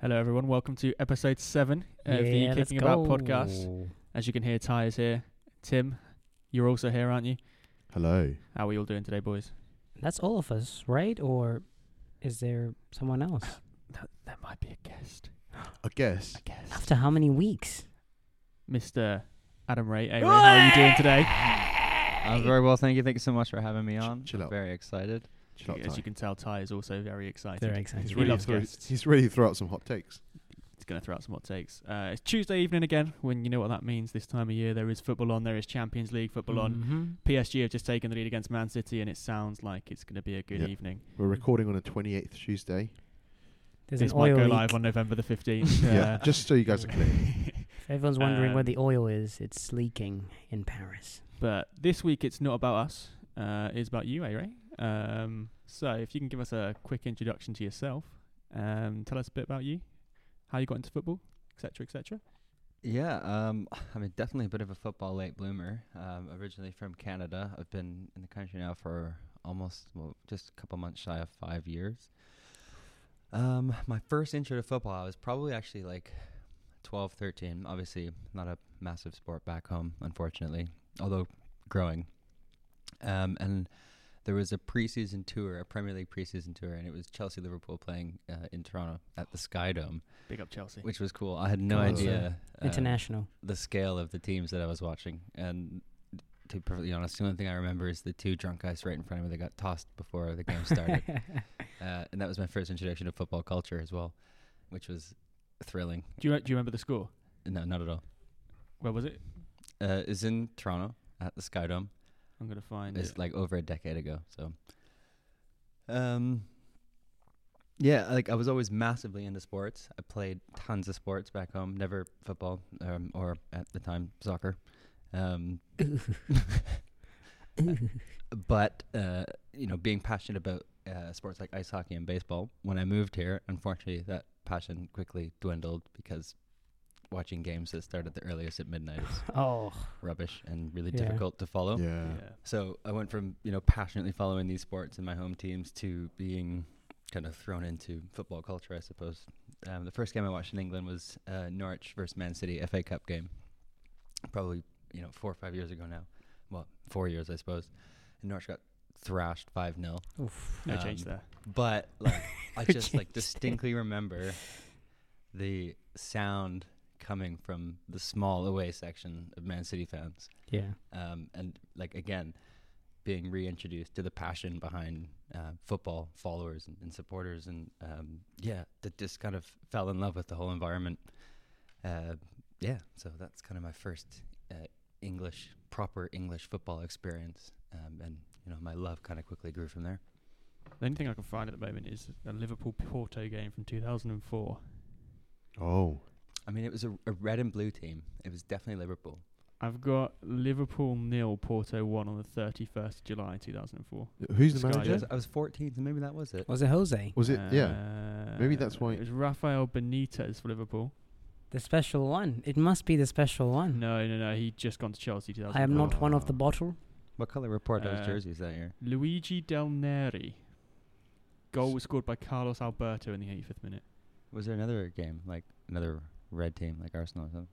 Hello, everyone. Welcome to episode seven of the Yeah, let's Kicking About podcast. As you can hear, Ty is here. Tim, you're also here, aren't you? Hello. How are we all doing today, boys? That's all of us, right? Or is there someone else? That, that might be a guest. A guest? I guess. After how many weeks? Mr. Adam Ray. Hey, Ray, how are you doing today? I'm very well, thank you. Thank you so much for having me on. chill I'm out. very excited. Chill out, As Ty. you can tell, Ty is also very excited. Very excited. He's He ready, loves to throw, guests. he's ready to throw out some hot takes. He's going to throw out some hot takes. Uh, it's Tuesday evening again, when you know what that means this time of year. There is football on, there is Champions League football on. Mhm. PSG have just taken the lead against Man City, and it sounds like it's going to be a good Yeah. evening. We're recording on a 28th Tuesday. There's this an might oil go leak. live on November the 15th. Yeah, Uh, just so you guys are clear. If everyone's wondering where Um, the oil is, it's leaking in Paris. But this week it's not about us. Uh, it's about you, eh, Ray? Um, so if you can give us a quick introduction to yourself, um, tell us a bit about you, how you got into football, etc., etc. Yeah, um, I mean, definitely a bit of a football late bloomer. Um, originally from Canada, I've been in the country now for almost, well, just a couple months shy of five years. Um, my first intro to football, I was probably actually like 12, 13. Obviously, not a massive sport back home, unfortunately, although growing. Um, and there was a preseason tour, a Premier League preseason tour, and it was Chelsea Liverpool playing uh, in Toronto at the Sky Dome, Big up Chelsea. which was cool. I had no Cool. idea um, International. the scale of the teams that I was watching. And to be perfectly honest, the only thing I remember is the two drunk guys right in front of me that got tossed before the game started. uh, and that was my first introduction to football culture as well, which was thrilling. do you do you remember the score? No, not at all. Where was it? Uh, is in Toronto at the Sky Dome. I'm gonna find It's it. like over a decade ago. So, um, yeah, like I was always massively into sports. I played tons of sports back home. Never football, um, or at the time soccer. Um, but uh, you know, being passionate about uh, sports like ice hockey and baseball. When I moved here, unfortunately, that passion quickly dwindled because watching games that start at the earliest at midnight is oh, rubbish and really Yeah. difficult to follow. Yeah. So I went from you know passionately following these sports in my home teams to being kind of thrown into football culture, I suppose. Um, the first game I watched in England was uh, Norwich versus Man City FA Cup game, probably you know four or five years ago now. Well, four years I suppose. And Norwich got thrashed five 0 oof. No change Um, there. But like I just like distinctly remember the sound coming from the small away section of Man City fans Yeah. um, and like again being reintroduced to the passion behind uh, football followers and, and supporters and um, yeah that just kind of fell in love with the whole environment uh, yeah so that's kind of my first uh, english proper english football experience um, and you know my love kind of quickly grew from there The only thing I can find at the moment is a Liverpool Porto game from 2004. Oh. I mean it was a, a red and blue team it was definitely liverpool I've got Liverpool nil, Porto one on the 31st of July 2004. Who's the Sky I manager? was, I was 14 so maybe that was it Was it Jose? Was it? yeah. Uh, Maybe that's why- It was Rafael Benitez for Liverpool. The special one. It must be the special one. No, no, no. He'd just gone to Chelsea 2004. I am not one of the Oh. bottle. what color report those Uh, jerseys that year Luigi Del Neri. Goal was scored by Carlos Alberto in the 85th minute. was there another game like another red team like arsenal or something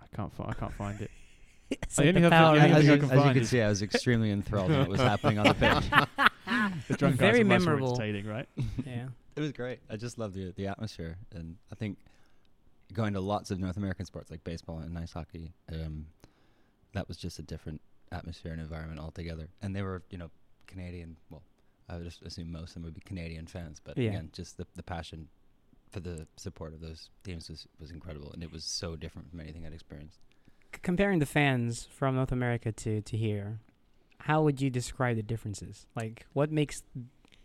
I can't. Fi- I can't find it. It's I like only the have the- Power the only as, thing I you, can as you find can is- see, I was extremely enthralled in what was happening on the pitch. The drunk Very guys are much memorable. entertaining, right? yeah. It was great. I just love the the atmosphere, and I think going to lots of North American sports like baseball and ice hockey, um, that was just a different atmosphere and environment altogether. And they were, you know, Canadian. Well, I would just assume most of them would be Canadian fans, but Yeah. again, just the the passion for the support of those teams was was incredible, and it was so different from anything I'd experienced. C- comparing the fans from North America to to here, how would you describe the differences? Like, what makes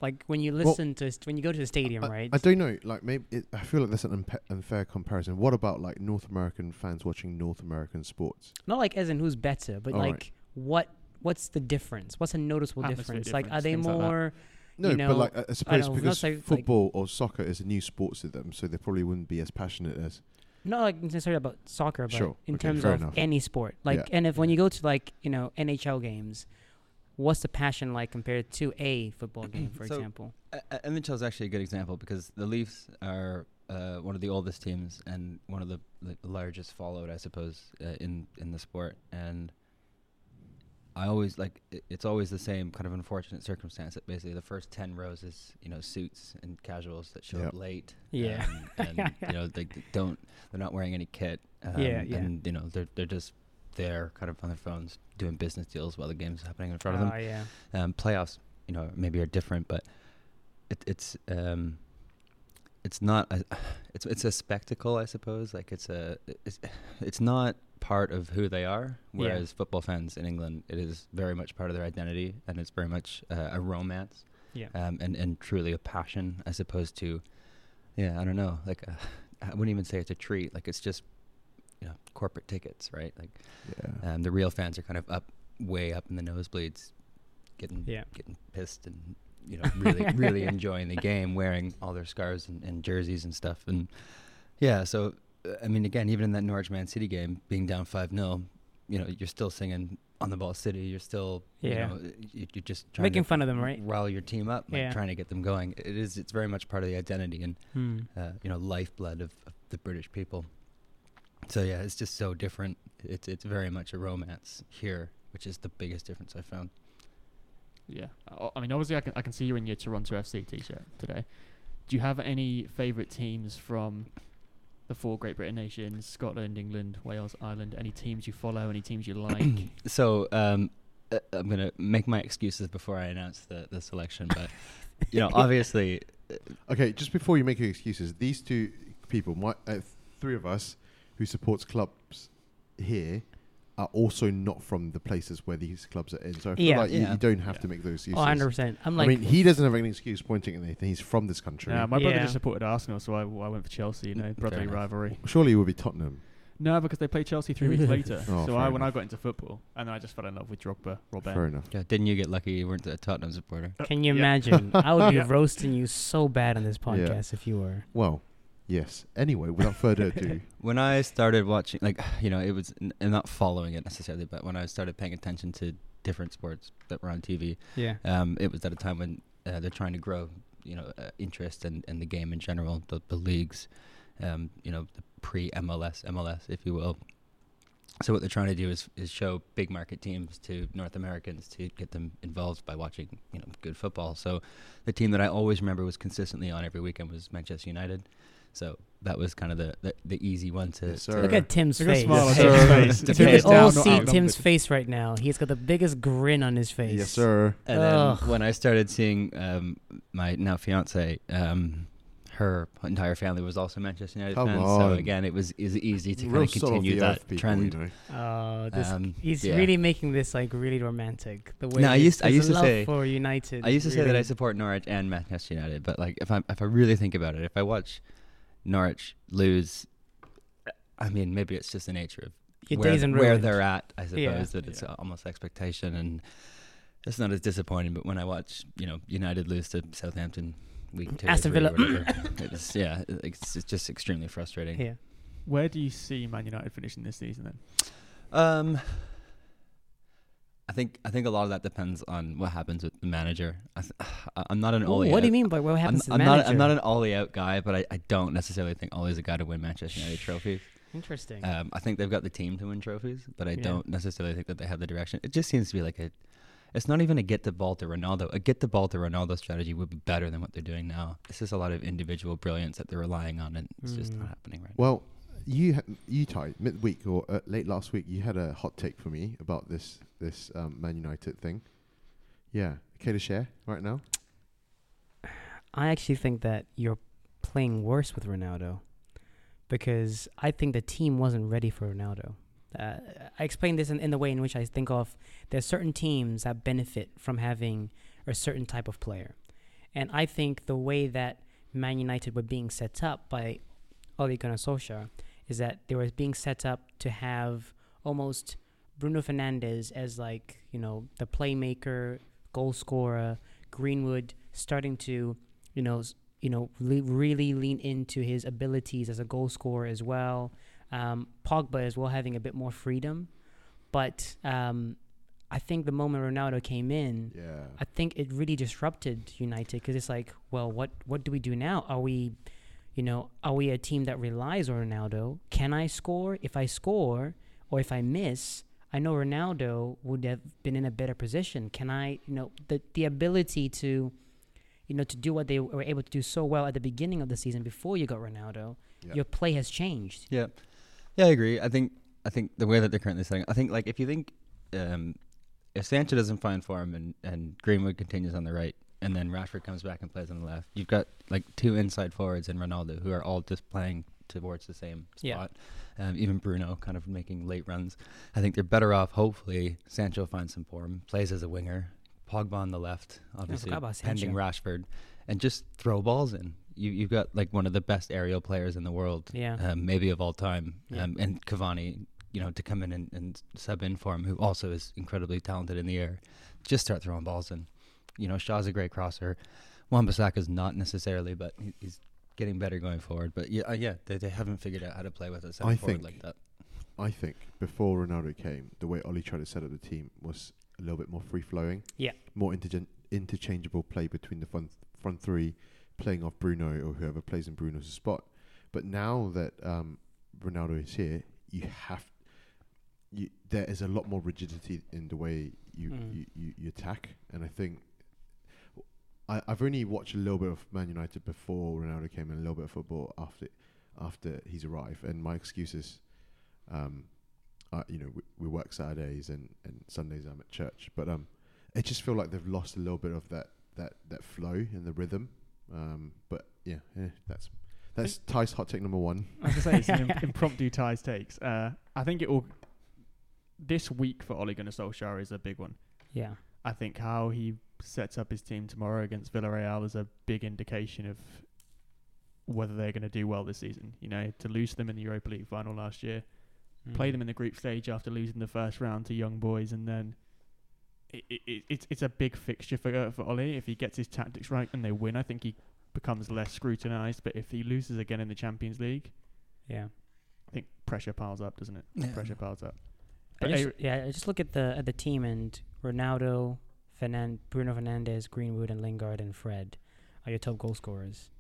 like when you Well, listen to st- when you go to the stadium, I, right? I don't know. Like maybe it, I feel like that's an unpa- unfair comparison. What about like North American fans watching North American sports? Not like as in who's better, but All right. like what what's the difference? What's a noticeable Atmosphere difference? Like, are they things like more? No, you know, but like I- I suppose know, because say, like- football or soccer is a new sport to them, so they probably wouldn't be as passionate as. not like necessarily about soccer, but Sure, in okay, terms of enough. any sport. Like, Yeah. and if when you go to like you know NHL games, what's the passion like compared to a football game, for So- example? Uh, NHL is actually a good example because the Leafs are uh, one one of the oldest teams and one of the, the largest followed, I suppose, uh, in in the sport. And I always like it, it's always the same kind of unfortunate circumstance that basically the first ten rows is you know suits and casuals that show Yep. up late. Yeah. um, and you know they d- don't they're not wearing any kit. Um, Yeah, yeah. And you know they're they're just there, kind of on their phones, doing business deals while the game's happening in front of them Oh yeah. um, playoffs, you know, maybe are different, but it, it's um, it's not a, it's it's a spectacle, I suppose. Like it's a it's it's not part of who they are. Yeah. Whereas football fans in England, it is very much part of their identity, and it's very much uh, a romance, Yeah. um, and and truly a passion, as opposed to, yeah, I don't know, like uh, I wouldn't even say it's a treat. Like it's just, you know, corporate tickets, right? Like Yeah. um, the real fans are kind of up, way up in the nosebleeds, getting Yeah. getting pissed and you know really really enjoying the game, wearing all their scarves and, and jerseys and stuff. And yeah, so I mean, again, even in that Norwich Man City game, being down five 0 you know, you're still singing on the ball city. You're still, Yeah. you know, you, you're just trying Making to fun of them, right? rile your team up, like Yeah. trying to get them going. It is. It's very much part of the identity and Hmm. uh, you know lifeblood of, of the British people. So yeah, it's just so different. It's it's very much a romance here, which is the biggest difference I found. Yeah. I- I mean, obviously, I can I can see you in your Toronto FC t-shirt today. Do you have any favourite teams from the four Great Britain nations: Scotland, England, Wales, Ireland? Any teams you follow? Any teams you like? So um, uh, I'm gonna make my excuses before I announce the the selection, but you know, obviously, Okay, just before you make your excuses, these two people, my uh, three of us, who supports clubs here, are also not from the places where these clubs are in. So I feel Yeah. like you, Yeah. you don't have Yeah. to make those oh, excuses. Oh, 100 percent. I'm like, I mean, he doesn't have any excuse pointing at anything. He's from this country. no, my brother Yeah. just supported Arsenal, so I, I went for Chelsea. You know, mm, brotherly rivalry. Surely it would be Tottenham. No, because they played Chelsea three weeks later. Oh, so I, when I got into football, and then I just fell in love with Drogba, Robert. Fair enough. yeah, didn't you get lucky you weren't a Tottenham supporter? can you Yeah. imagine? I would be roasting you so bad on this Yeah. podcast if you were. Well, yes. Anyway, without further ado, When I started watching, like you know, it was n- not following it necessarily, but when I started paying attention to different sports that were on TV, Yeah. um, it was at a time when uh, they're trying to grow, you know, uh, interest in, in the game in general, the, the leagues, um, you know, the pre MLS, MLS, if you will. So what they're trying to do is is show big market teams to North Americans to get them involved by watching, you know, good football. So the team that I always remember was consistently on every weekend was Manchester United. So that was kind of the, the, the easy one to, Yes, to. Look at Tim's Look face. smile Yes, Tim's face. To You pay can all see outnumbered. Tim's face right now. He's got the biggest grin on his face. yes, sir. And then when I started seeing um, my now fiance, um, her entire family was also Manchester United Come fans. So again, it was is easy to kind of continue that people, trend. You know. Oh, this Um, he's yeah. really making this like really romantic. The way No, I used- I used to say- for United. I used to say that I support Norwich and Manchester United, but like if I if I really think about it, if I watch Norwich lose, I mean maybe it's just the nature of your where, days in where ruined. they're at. I suppose Yeah. that it's Yeah. almost expectation, and it's not as disappointing. But when I watch, you know, United lose to Southampton week two, or Aston three or Villa. whatever, it's yeah, it's, it's just extremely frustrating. Yeah. Where do you see Man United finishing this season then? Um, I think I think a lot of that depends on what happens with the manager. I th- I'm not an Ooh, Ollie. what do you mean by what I'm, happens to I'm the not. I'm not an Ollie out guy, but I, I don't necessarily think Ollie's a guy to win Manchester United trophies. Interesting. Um, I think they've got the team to win trophies, but I Yeah. don't necessarily think that they have the direction. It just seems to be like a. It's not even a get the ball to Ronaldo. A get the ball to Ronaldo strategy would be better than what they're doing now. It's just a lot of individual brilliance that they're relying on, and it's just Mm. not happening right Well, you you Ty midweek or uh, late last week, you had a hot take for me about this this um, Man United thing. Yeah, okay to share right now. I actually think that you're playing worse with Ronaldo because I think the team wasn't ready for Ronaldo. Uh, I explained this in, in the way in which I think of there's certain teams that benefit from having a certain type of player. And I think the way that Man United were being set up by Ole Gunnar Solskjaer is that they were being set up to have almost Bruno Fernandes as like, you know, the playmaker, goal scorer, Greenwood starting to, you know, you know, le- really lean into his abilities as a goal scorer as well. Um, Pogba as well having a bit more freedom, but um, I think the moment Ronaldo came in, Yeah. I think it really disrupted United because it's like, well, what what do we do now? Are we, You know, are we a team that relies on Ronaldo? Can I score? If I score or if I miss, I know Ronaldo would have been in a better position. Can I, you know, the the ability to, you know, to do what they were able to do so well at the beginning of the season before you got Ronaldo, Yeah. your play has changed. Yeah, yeah, I agree. I think I think the way that they're currently setting, I think like if you think um, if Sancho doesn't find form and and Greenwood continues on the right, and then Rashford comes back and plays on the left, you've got like two inside forwards and Ronaldo who are all just playing towards the same Yeah. spot. Um, even Bruno kind of making late runs. I think they're better off. Hopefully, Sancho finds some form, plays as a winger, Pogba on the left, obviously pending Rashford, and just throw balls in. You you've got like one of the best aerial players in the world Yeah. um, maybe of all time. Yeah. Um, and Cavani, you know, to come in and, and sub in for him, who also is incredibly talented in the air, just start throwing balls in. You know, Shaw's a great crosser. Wan-Bissaka's not necessarily, but he, he's getting better going forward. But yeah, uh, yeah, they, they haven't figured out how to play with us I think- like that. I think before Ronaldo came, the way Oli tried to set up the team was a little bit more free flowing. Yeah. More intergen- interchangeable play between the front front three, playing off Bruno or whoever plays in Bruno's spot. But now that um, Ronaldo is here, you have you, there is a lot more rigidity in the way you, Mm. you, you, you attack, and I think. I, I've only watched a little bit of Man United before Ronaldo came and a little bit of football after after he's arrived, and my excuse is um, uh, you know, we, we work Saturdays and, and Sundays I'm at church, but um, I just feel like they've lost a little bit of that that that flow and the rhythm. Um, but yeah, eh, that's that's Ty's hot take number one. I was gonna say it's an impromptu ties takes. Uh, I think it will. This week for Ole Gunnar Solskjaer is a big one. Yeah. I think how he sets up his team tomorrow against Villarreal is a big indication of whether they're going to do well this season. You know, to lose them in the Europa League final last year, play Mm. them in the group stage after losing the first round to young boys, and then it, it, it, it's it's a big fixture for uh, for Ollie. If he gets his tactics right and they win, I think he becomes less scrutinised. But if he loses again in the Champions League, Yeah. I think pressure piles up, doesn't it? Yeah. Pressure piles up. I just, yeah, I just look at the at the team and Ronaldo, Bruno Fernandes, Greenwood, and Lingard and Fred are your top goal scorers,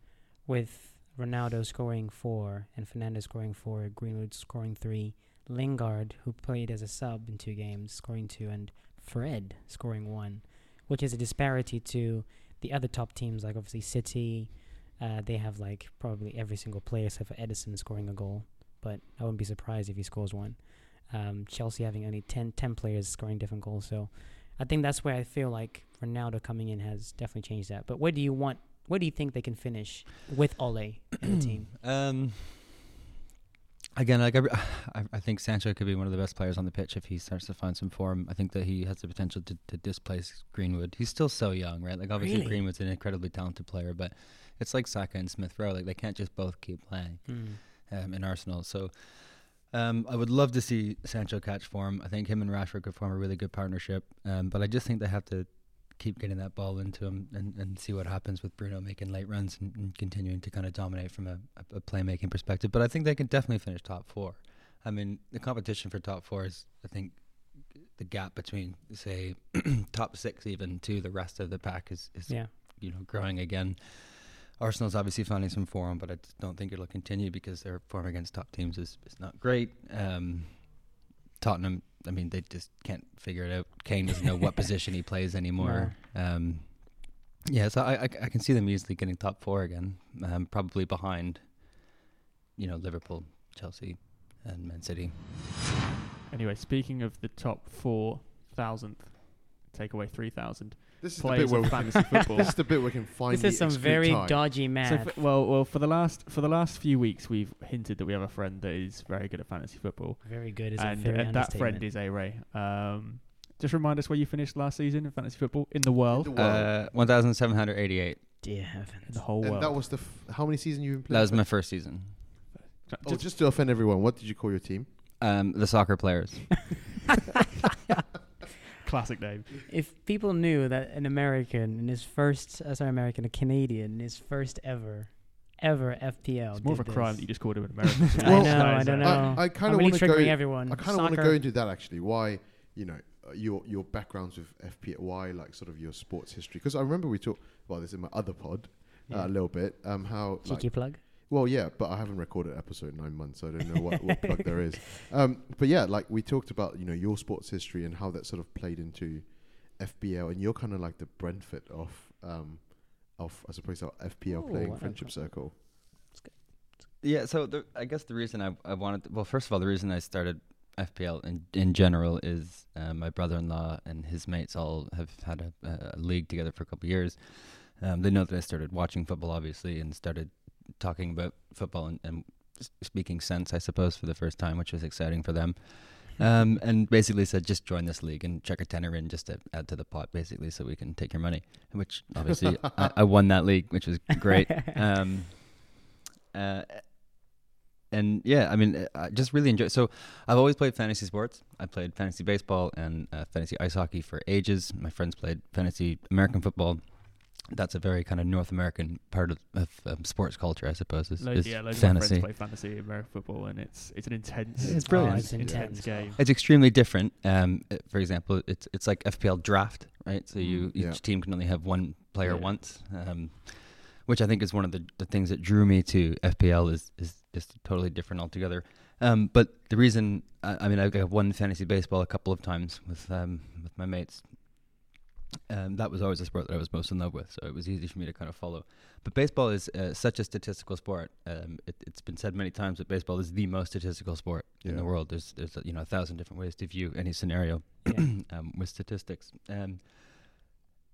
with Ronaldo scoring four and Fernandes scoring four, Greenwood scoring three, Lingard, who played as a sub in two games, scoring two, and Fred scoring one, which is a disparity to the other top teams like obviously City. Uh, they have like probably every single player except for Ederson scoring a goal, but I wouldn't be surprised if he scores one um, Chelsea having only 10, 10 players scoring different goals. So I think that's where I feel like Ronaldo coming in has definitely changed that. But where do you want? Where do you think they can finish with Ole in the team? Um, again, like I, I, think Sancho could be one of the best players on the pitch if he starts to find some form. I think that he has the potential to, to displace Greenwood. He's still so young, right? Like obviously Really? Greenwood's an incredibly talented player, but it's like Saka and Smith Rowe. Like they can't just both keep playing Mm. um, in Arsenal. So um, I would love to see Sancho catch form. I think him and Rashford could form a really good partnership. Um, but I just think they have to keep getting that ball into him and, and see what happens with Bruno making late runs and, and continuing to kind of dominate from a, a, playmaking perspective. But I think they can definitely finish top four. I mean, the competition for top four is, I think, the gap between, say, top six even to the rest of the pack is, is Yeah. you know, growing again. Arsenal's obviously finding some form, but I don't think it'll continue because their form against top teams is, is not great. Um, Tottenham, I mean, they just can't figure it out. Kane doesn't know what position he plays anymore. Um, yeah, so I, I, I can see them easily getting top four again, um, probably behind, you know, Liverpool, Chelsea, and Man City. Anyway, speaking of the top four thousandth, take away three thousand This is the bit where of we fantasy football. this is the bit we can find. This is some very dodgy So math. f- well, well, for the last for the last few weeks, we've hinted that we have a friend that is very good at fantasy football, very good is a and very uh, that friend is A Ray. Um, just remind us where you finished last season in fantasy football in the world, The world. Uh, 1,788. Dear in heavens. the whole and world. that was the f- how many seasons you've been playing? That was for? my first season. Oh, Just- just to offend everyone, what did you call your team? Um, the soccer players. classic name. If people knew that an American in his first, uh, sorry, American, a Canadian in his first ever, ever FPL. It's more of a did crime that you just called him an American. I know, I don't know. I, I kind of want to go. everyone. I kind of want to go into that actually. Why you know uh, your your backgrounds with FPL, Why like sort of your sports history? Because I remember we talked about this in my other pod uh, Yeah. a little bit. Um, how like, plug. Well, yeah, but I haven't recorded episode nine months, so I don't know what, what plug there is. Um, but yeah, like we talked about, you know, your sports history and how that sort of played into FPL, and you're kind of like the Brentford of, um, of I suppose our FPL Ooh, playing I- friendship circle. Yeah, so the, I guess the reason I, I wanted, to, well, first of all, the reason I started FPL in in general is uh, my brother-in-law and his mates all have had a, a league together for a couple of years. Um, they know that I started watching football, obviously, and started talking about football and, and speaking sense, I suppose, for the first time, which was exciting for them. Um, and basically said, just join this league and check a tenner in just to add to the pot, basically, so we can take your money. Which obviously I, I won that league, which was great. Um, uh, and yeah, I mean, I just really enjoy. So, I've always played fantasy sports. I played fantasy baseball and uh, fantasy ice hockey for ages. My friends played fantasy American football. That's a very kind of North American part of, of um, sports culture, I suppose. Is, Lo- is yeah, loads fantasy. of my friends play fantasy American football, and it's it's an intense, It's brilliant. Oh, it's intense intense. game. It's extremely different. Um, uh, for example, it's it's like FPL draft, right? So you Mm, each yeah. team can only have one player Yeah. once, um, which I think is one of the, the things that drew me to FPL is is just totally different altogether. Um, but the reason, I, I mean, I've I've won fantasy baseball a couple of times with um, with my mates. Um, that was always a sport that I was most in love with, so it was easy for me to kind of follow. But baseball is uh, such a statistical sport. Um, it, it's been said many times that baseball is the most statistical sport in the world. There's there's you know a thousand different ways to view any scenario Yeah. um, with statistics. Um,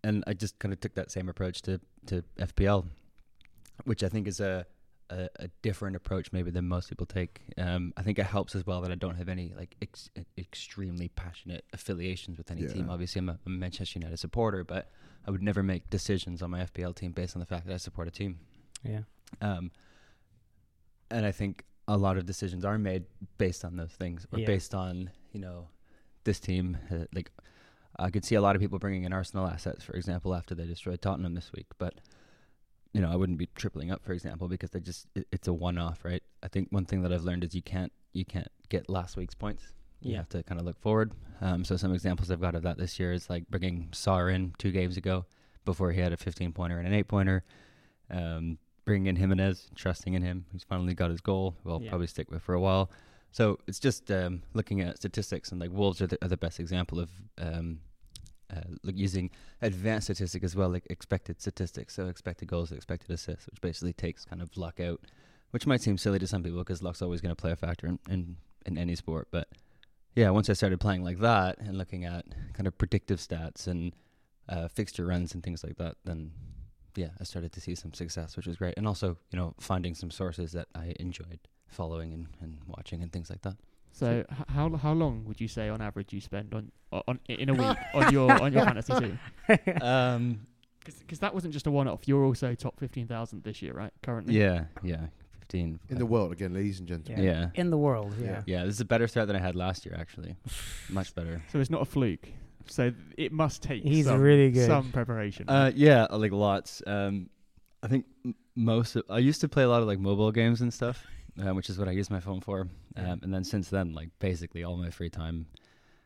and I just kind of took that same approach to, to FPL, which I think is a, a, a different approach maybe than most people take. Um, I think it helps as well that I don't have any like ex- extremely passionate affiliations with any team. Obviously, I'm a, I'm a Manchester United supporter, but I would never make decisions on my FPL team based on the fact that I support a team. Yeah. Um, and I think a lot of decisions are made based on those things, or Yeah. based on you know this team. Uh, like I could see a lot of people bringing in Arsenal assets, for example, after they destroyed Tottenham this week. But you know, I wouldn't be tripling up, for example, because they just it, it's a one-off, right? I think one thing that I've learned is you can't you can't get last week's points. You Yeah. have to kind of look forward. Um, so some examples I've got of that this year is like bringing Saar in two games ago before he had a 15 pointer and an eight pointer. Um, bringing in Jimenez, trusting in him. He's finally got his goal. who I'll Yeah. probably stick with for a while. So it's just um, looking at statistics, and like Wolves are the, are the best example of um, uh, like using advanced statistics as well, like expected statistics. So expected goals, expected assists, which basically takes kind of luck out, which might seem silly to some people because luck's always going to play a factor in, in in any sport. But yeah, once I started playing like that and looking at kind of predictive stats and uh, fixture runs and things like that, then yeah, I started to see some success, which was great. And also, you know, finding some sources that I enjoyed following and, and watching and things like that. So h- how how long would you say on average you spend on on in a week on your on your fantasy team? um, Because that wasn't just a one-off. You're also top fifteen thousand this year, right? Currently. yeah, yeah, 15. In the world, again, ladies and gentlemen. Yeah. In the world, yeah. Yeah. Yeah, this is a better start than I had last year, actually. Much better. So it's not a fluke. So th- it must take. He's some, really good. Some preparation. Uh, yeah, like lots. Um, I think m- most. Of, I used to play a lot of like mobile games and stuff, uh, which is what I use my phone for. Yeah. Um, and then since then, like basically all my free time.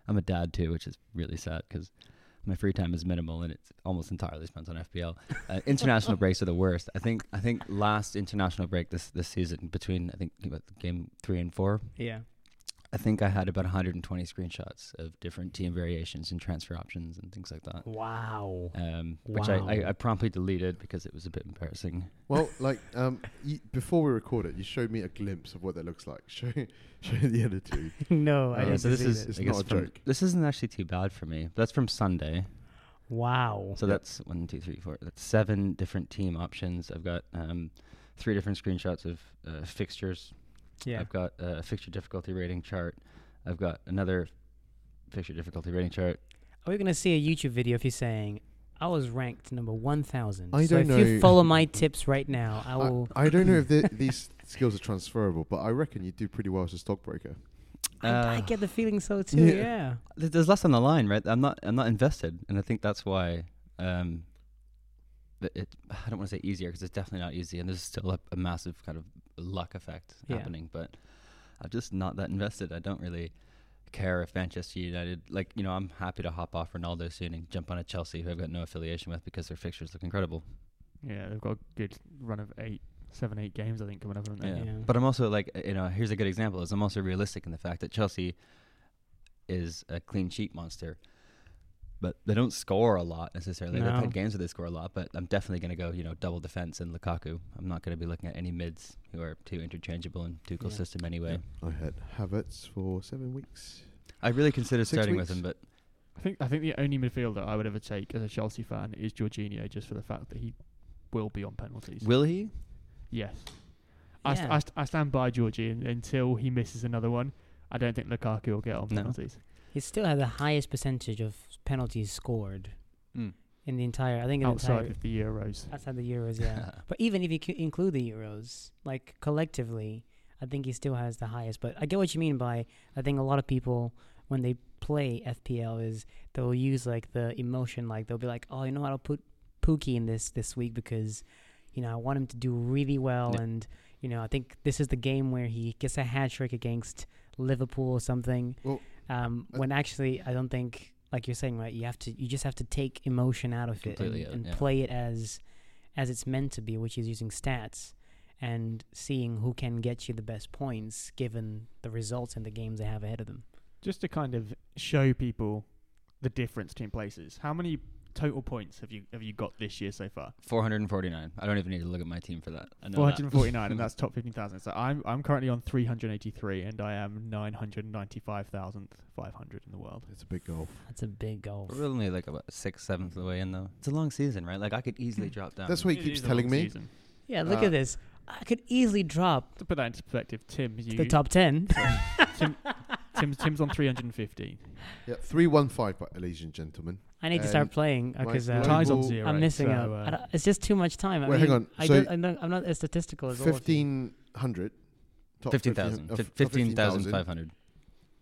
I'm a dad too, which is really sad because my free time is minimal and it's almost entirely spent on FPL. Uh, international breaks are the worst. I think. I think last international break this this season between I think game three and four. Yeah. I think I had about 120 screenshots of different team variations and transfer options and things like that. Wow. Um, which I, Wow. I, I promptly deleted because it was a bit embarrassing. Well, like um, you, before we record it, you showed me a glimpse of what that looks like. Show, show the other two. no, Uh, I didn't so this is that. It's I guess not a from- joke. This isn't actually too bad for me. That's from Sunday. Wow. So that's one, two, three, four. That's seven different team options. I've got um, three different screenshots of uh, fixtures. Yeah. I've got uh, a fixture difficulty rating chart. I've got another fixture difficulty rating chart. Are we gonna see a YouTube video of you saying, "I was ranked number one thousand"? I so don't if you follow my tips right now, I I, will. I don't know if the, these skills are transferable, but I reckon you do pretty well as a stockbroker. I, I Uh, get the feeling so too. yeah. Yeah. There's less on the line, right? I'm not. I'm not invested, and I think that's why. Um, it. I don't want to say easier because it's definitely not easy, and there's still a, a massive kind of luck effect Yeah. happening. But I'm just not that invested. I don't really care if Manchester United, like you know, I'm happy to hop off Ronaldo soon and jump on a Chelsea who I've got no affiliation with because their fixtures look incredible. yeah, they've got a good run of eight seven, eight games I think coming up, haven't they? Yeah. Yeah. But I'm also like, you know, here's a good example. Is I'm also realistic in the fact that Chelsea is a clean sheet monster, but they don't score a lot necessarily. They've had games where they score a lot, but I'm definitely going to go, you know, double defense and Lukaku. I'm not going to be looking at any mids who are too interchangeable in Tuchel's Yeah. system anyway. I had Havertz for seven weeks. I really considered Six starting weeks. with him, but I think I think the only midfielder I would ever take as a Chelsea fan is Jorginho, just for the fact that he will be on penalties. will he? yes, I, st- Yeah. I, st- I stand by Georgie until he misses another one. I don't think Lukaku will get on No. penalties. He still has the highest percentage of penalties scored Mm. in the entire. I think in the outside entire of the Euros. outside the Euros, yeah. but even if you c- include the Euros, like collectively, I think he still has the highest. But I get what you mean by. I think a lot of people when they play FPL is they'll use like the emotion, like they'll be like, oh, you know what, I'll put Pukki in this this week because, you know, I want him to do really well, Yeah. and you know, I think this is the game where he gets a hat trick against Liverpool or something. Well, um, when actually, I don't think, like you're saying, right? You have to, you just have to take emotion out of it and, out, uh, and yeah. play it as, as it's meant to be, which is using stats and seeing who can get you the best points given the results in the games they have ahead of them. Just to kind of show people the difference between places. How many total points have you have you got this year so far? 449. I don't even need to look at my team for that. 449, that. and forty nine, and that's top fifteen thousand. So I'm I'm currently on three hundred eighty three, and I am nine hundred ninety five thousand five hundred in the world. It's a big goal. That's a big goal. We're only like about six, seventh of the way in though. It's a long season, right? Like I could easily drop down. That's what he It keeps telling me. season. Yeah, look Uh, at this. I could easily drop To put that into perspective, Tim, you, the top ten. Tim, Tim's, Tim's on three hundred and fifteen. Yeah, three one five, ladies and gentlemen. I need to start playing because uh, global- Ties on zero. I'm missing so, out. uh, it's just too much time. I Wait, mean, hang on. I So don't, I'm, not, I'm not as statistical as all of you. Fifteen hundred. 15,000. Fif- 15,500.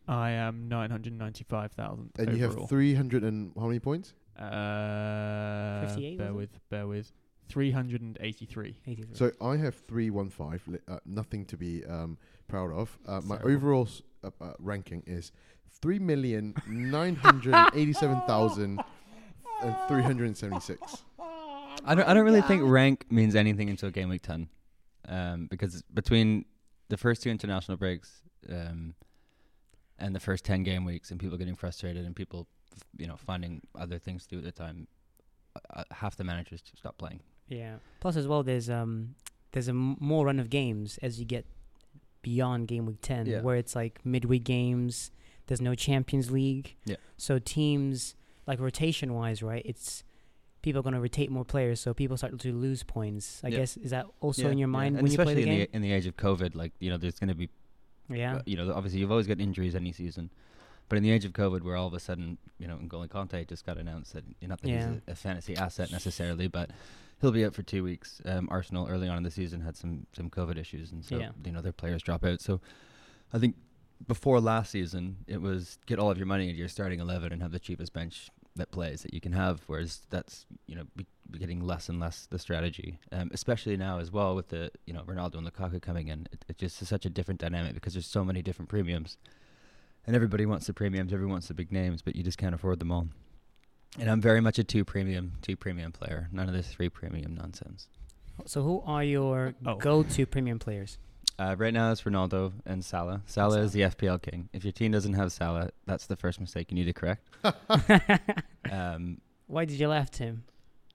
I am nine hundred ninety five thousand. And you have three hundred and how many points? Uh, 58, bear was it? with, bear with. Three hundred and eighty three. 83. So I have three one five. li- Uh, nothing to be um, proud of. Uh, my overall s- uh, uh, ranking is three million nine hundred eighty-seven thousand and three hundred and seventy-six. I don't. I don't really think rank means anything until game week ten, um, because between the first two international breaks um, and the first ten game weeks, and people getting frustrated and people, you know, finding other things to do at the time, uh, uh, half the managers stop playing. Yeah. Plus, as well, there's um, there's a m- more run of games as you get beyond game week ten, Yeah. where it's like midweek games. There's no Champions League. Yeah. So teams like rotation wise, right? It's people are going to rotate more players, so people start to lose points. I Yeah. guess is that also Yeah, in your mind when you play especially the in game? the in the age of COVID, like you know, there's going to be yeah. Uh, you know, obviously you've always got injuries any season, but in the age of COVID, where all of a sudden, you know, N'Golo Kanté just got announced that not that he's a, a fantasy asset necessarily, but he'll be out for two weeks. Um, Arsenal early on in the season had some some COVID issues, and so Yeah. you know their players drop out. So I think before last season, it was get all of your money into your starting eleven and have the cheapest bench that plays that you can have. Whereas that's you know be, be getting less and less the strategy, um, especially now as well with the you know Ronaldo and Lukaku coming in. It, it just is such a different dynamic because there's so many different premiums, and everybody wants the premiums, everyone wants the big names, but you just can't afford them all. And I'm very much a two premium, two premium player. None of this three premium nonsense. So who are your Oh. go-to premium players? Uh, right now it's Ronaldo and Salah. Salah is the FPL king. If your team doesn't have Salah, that's the first mistake you need to correct. Um, Why did you laugh, Tim?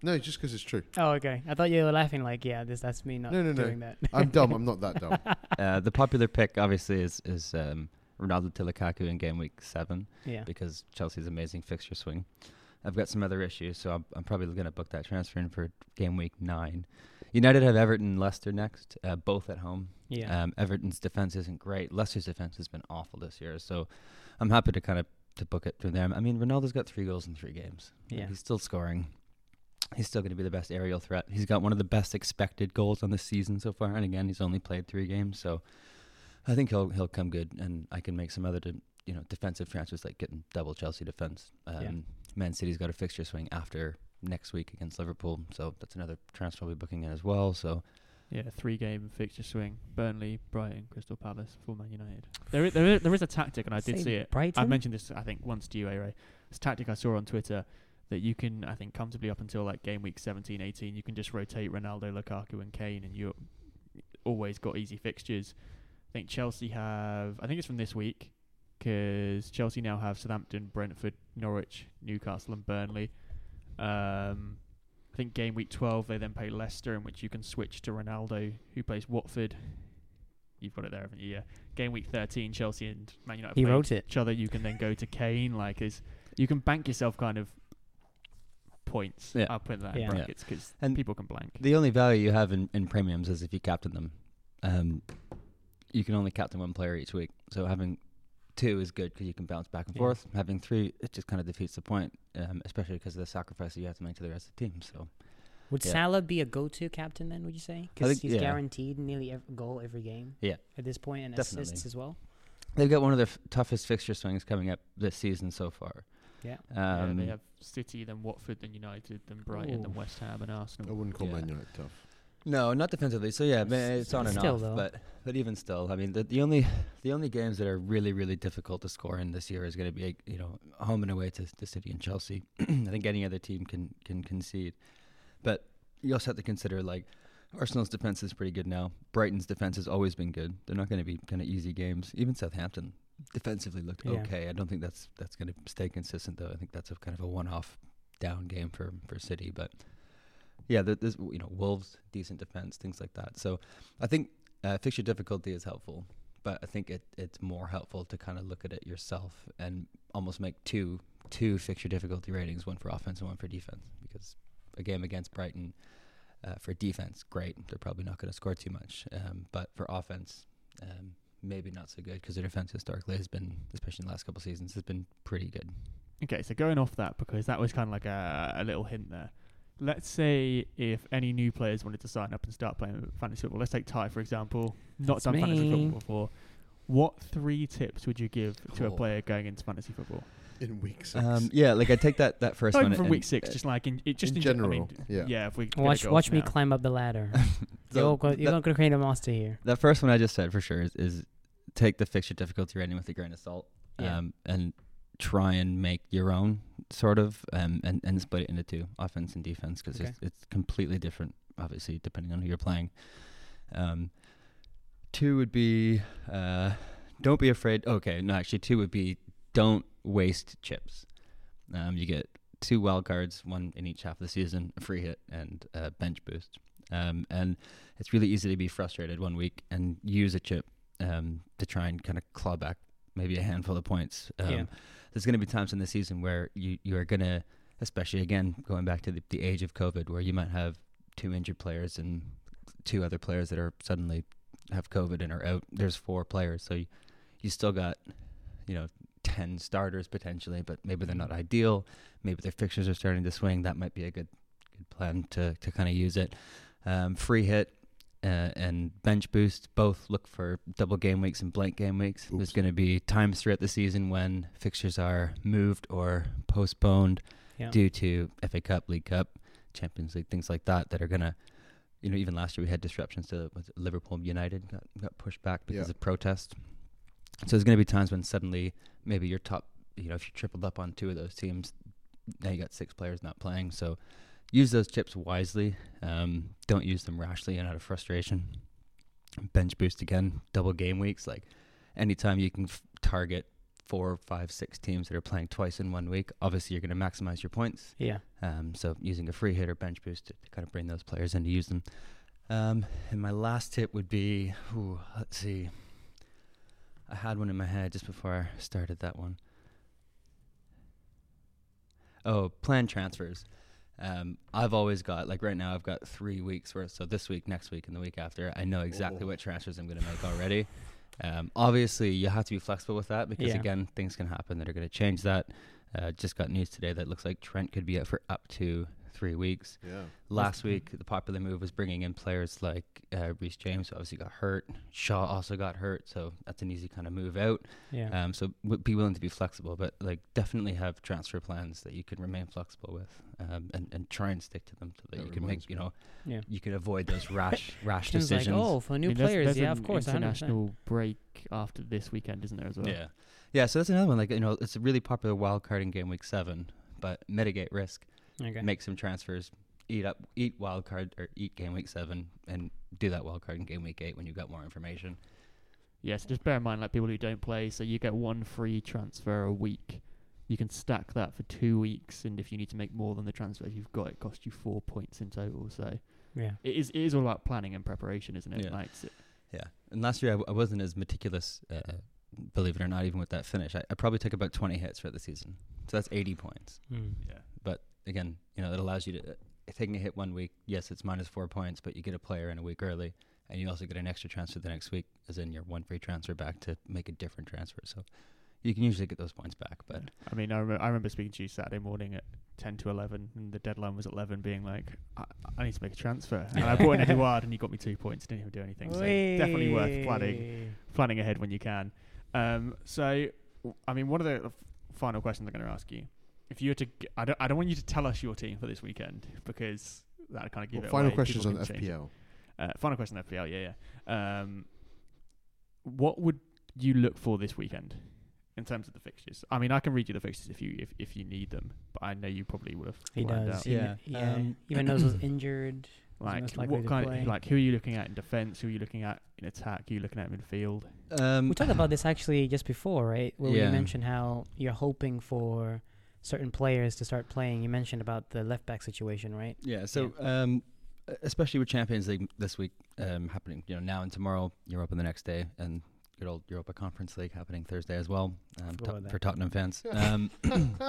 No, just because it's true. Oh, okay. I thought you were laughing like, yeah, this that's me not No, no, no. doing that. I'm dumb. I'm not that dumb. uh, the popular pick obviously is is um, Ronaldo to Lukaku in game week seven yeah. because Chelsea's amazing fixture swing. I've got some other issues, so I'm, I'm probably going to book that transfer in for game week nine. United have Everton and Leicester next, uh, both at home. Yeah. Um, Everton's defense isn't great. Leicester's defense has been awful this year, so I'm happy to kind of to book it through them. I mean, Ronaldo's got three goals in three games. Yeah. he's still scoring. He's still going to be the best aerial threat. He's got one of the best expected goals on the season so far, and again, he's only played three games, so I think he'll he'll come good, and I can make some other de- you know defensive transfers like getting double Chelsea defense. Um, Yeah. Man City's got a fixture swing after next week against Liverpool, so that's another transfer we'll be booking in as well. So Yeah, three game fixture swing: Burnley, Brighton, Crystal Palace, for Man United. There, i- there, i- there is a tactic, and I did Say see it. Brighton? I've mentioned this, I think, once to you, A Ray. This tactic I saw on Twitter that you can, I think, comfortably up until like game week 17, 18, you can just rotate Ronaldo, Lukaku, and Kane, and you're always got easy fixtures. I think Chelsea have. I think it's from this week because Chelsea now have Southampton, Brentford, Norwich, Newcastle, and Burnley. Um, I think game week 12 they then play Leicester, in which you can switch to Ronaldo, who plays Watford. You've got it there, haven't you? Yeah. Game week 13, Chelsea and Man United He play wrote it. each other. You can then go to Kane. Like, is you can bank yourself kind of points. Yeah. I'll put that Yeah. in brackets because And people can blank. The only value you have in, in premiums is if you captain them. Um, you can only captain one player each week. So having two is good because you can bounce back and Yeah. forth. Having three, it just kind of defeats the point, um, especially because of the sacrifice that you have to make to the rest of the team. So Would Yeah. Salah be a go-to captain then? Would you say? Because he's yeah. guaranteed nearly a goal every game. Yeah. At this point, and Definitely. assists as well. they've got one of their f- toughest fixture swings coming up this season so far. Yeah. yeah, Um, they have City, then Watford, then United, then Brighton, then West Ham, and Arsenal. I wouldn't call Yeah. Man United tough. No, not defensively. So yeah, it's on and Still, off. though. But but even still, I mean, the, the only the only games that are really really difficult to score in this year is going to be you know home and away to the City and Chelsea. I think any other team can can concede, but you also have to consider like Arsenal's defense is pretty good now. Brighton's defense has always been good. They're not going to be kind of easy games. Even Southampton defensively looked Yeah. okay. I don't think that's that's going to stay consistent though. I think that's a kind of a one-off down game for for City, but yeah, there- there's you know Wolves decent defense, things like that. So I think uh, fixture difficulty is helpful, but I think it it's more helpful to kind of look at it yourself and almost make two two fixture difficulty ratings, one for offense and one for defense, because a game against Brighton. Uh, for defense, great. They're probably not going to score too much. Um, but for offense, um, maybe not so good because their defense historically has been, especially in the last couple of seasons, has been pretty good. Okay, so going off that because that was kind of like a, a little hint there. Let's say if any new players wanted to sign up and start playing fantasy football. Let's take Ty for example. Not That's done fantasy football before. What three tips would you give to a Oh. player going into fantasy football? In week six. Um, yeah, like I take that that first Not one even from week six, uh, just like in it just in ge- I mean, general, yeah. yeah. If we Watch, watch me now. climb up the ladder. so you're go, you're that- not gonna create a monster here. That first one I just said for sure is, is take the fixture difficulty rating with a grain of salt, Yeah. um, and try and make your own sort of, um, and and split it into two, offense and defense, because Okay. it's, it's completely different, obviously depending on who you're playing. Um, two would be, uh, don't be afraid. Okay, no, actually, two would be don't waste chips. Um, you get two wild cards, one in each half of the season, a free hit and a bench boost. Um, and it's really easy to be frustrated one week and use a chip um, to try and kind of claw back maybe a handful of points. Um, Yeah. There's going to be times in the season where you, you are going to, especially again, going back to the, the age of COVID, where you might have two injured players and two other players that are suddenly have COVID and are out. There's four players. So you, you still got, you know, 10 starters potentially, but maybe they're not ideal. Maybe their fixtures are starting to swing. That might be a good good plan to, to kind of use it. Um, free hit uh, and bench boost both look for double game weeks and blank game weeks. There's going to be times throughout the season when fixtures are moved or postponed Yeah. due to FA Cup, League Cup, Champions League, things like that that are going to, you know, even last year we had disruptions to was Liverpool United got, got pushed back because Yeah. of protest. So there's going to be times when suddenly maybe your top, you know, if you tripled up on two of those teams, now you got six players not playing. So use those chips wisely. Um, don't use them rashly and out of frustration. Bench boost again, double game weeks. Like anytime you can f- target four, five, six teams that are playing twice in one week, obviously you're going to maximize your points. Yeah. Um, so using a free hit or bench boost to, to kind of bring those players in to use them. Um, and my last tip would be, ooh, let's see. I had one in my head just before I started that one. Oh, plan transfers. Um, I've always got like right now I've got three weeks worth. So this week, next week, and the week after, I know exactly Oh. what transfers I'm going to make already. Um, obviously, you have to be flexible with that because Yeah. again, things can happen that are going to change that. Uh, just got news today that looks like Trent could be out for up to three weeks. Yeah. Last week, the popular move was bringing in players like uh, Reece James, who obviously got hurt. Shaw also got hurt, so that's an easy kind of move out. Yeah. Um, so w- be willing to be flexible, but like definitely have transfer plans that you can remain flexible with, um, and and try and stick to them so that That you can reminds make you know yeah. you can avoid those rash rash Tim's like, decisions. oh, for I new mean, there's- players, there's yeah, an of course, 100%. International break after this weekend, isn't there as well? Yeah, yeah. So that's another one. Like you know, it's a really popular wild card in game week seven, but mitigate risk. Okay. make some transfers, eat up, eat wild card or eat game week seven, and do that wild card in game week eight when you've got more information. Yes, just bear in mind, like people who don't play, so you get one free transfer a week. You can stack that for two weeks, and if you need to make more than the transfers you've got, it costs you four points in total. So Yeah. it is it is all about planning and preparation, isn't it? Yeah. Like, s- Yeah, and last year I, w- I wasn't as meticulous, uh, believe it or not, even with that finish. I, I probably took about 20 hits for the season, so that's 80 points. Mm. yeah, But again, you know, it allows you to uh, taking a hit one week. Yes, it's minus four points, but you get a player in a week early, and you also get an extra transfer the next week, as in your one free transfer back to make a different transfer. So you can usually get those points back. But I mean, I, rem- I remember speaking to you Saturday morning at ten to eleven, and the deadline was at eleven, being like, I, I need to make a transfer, and I brought in Edouard, and he got me two points. Didn't even do anything. So definitely worth planning planning ahead when you can. Um, so, I mean, one of the final questions I'm going to ask you, if you were to, g- I don't, I don't want you to tell us your team for this weekend because that kind of give Well, it final away. questions People on can change. FPL. Uh, final question on FPL, yeah, yeah. Um, what would you look for this weekend in terms of the fixtures? I mean, I can read you the fixtures if you if, if you need them, but I know you probably would have. He planned does. Out. He- Yeah, Yeah. um, Even knows was injured. Like most likely what to kind play. of like who are you looking at in defence? Who are you looking at in attack? Who are you looking at in midfield? um, We talked about this actually just before, right? Where Yeah. we mentioned how you're hoping for certain players to start playing. You mentioned about the left back situation, right? Yeah. So, um, e- especially with Champions League this week um, happening, you know, now and tomorrow, Europa the next day, and good old Europa Conference League happening Thursday as well um, to- for Tottenham fans. Um,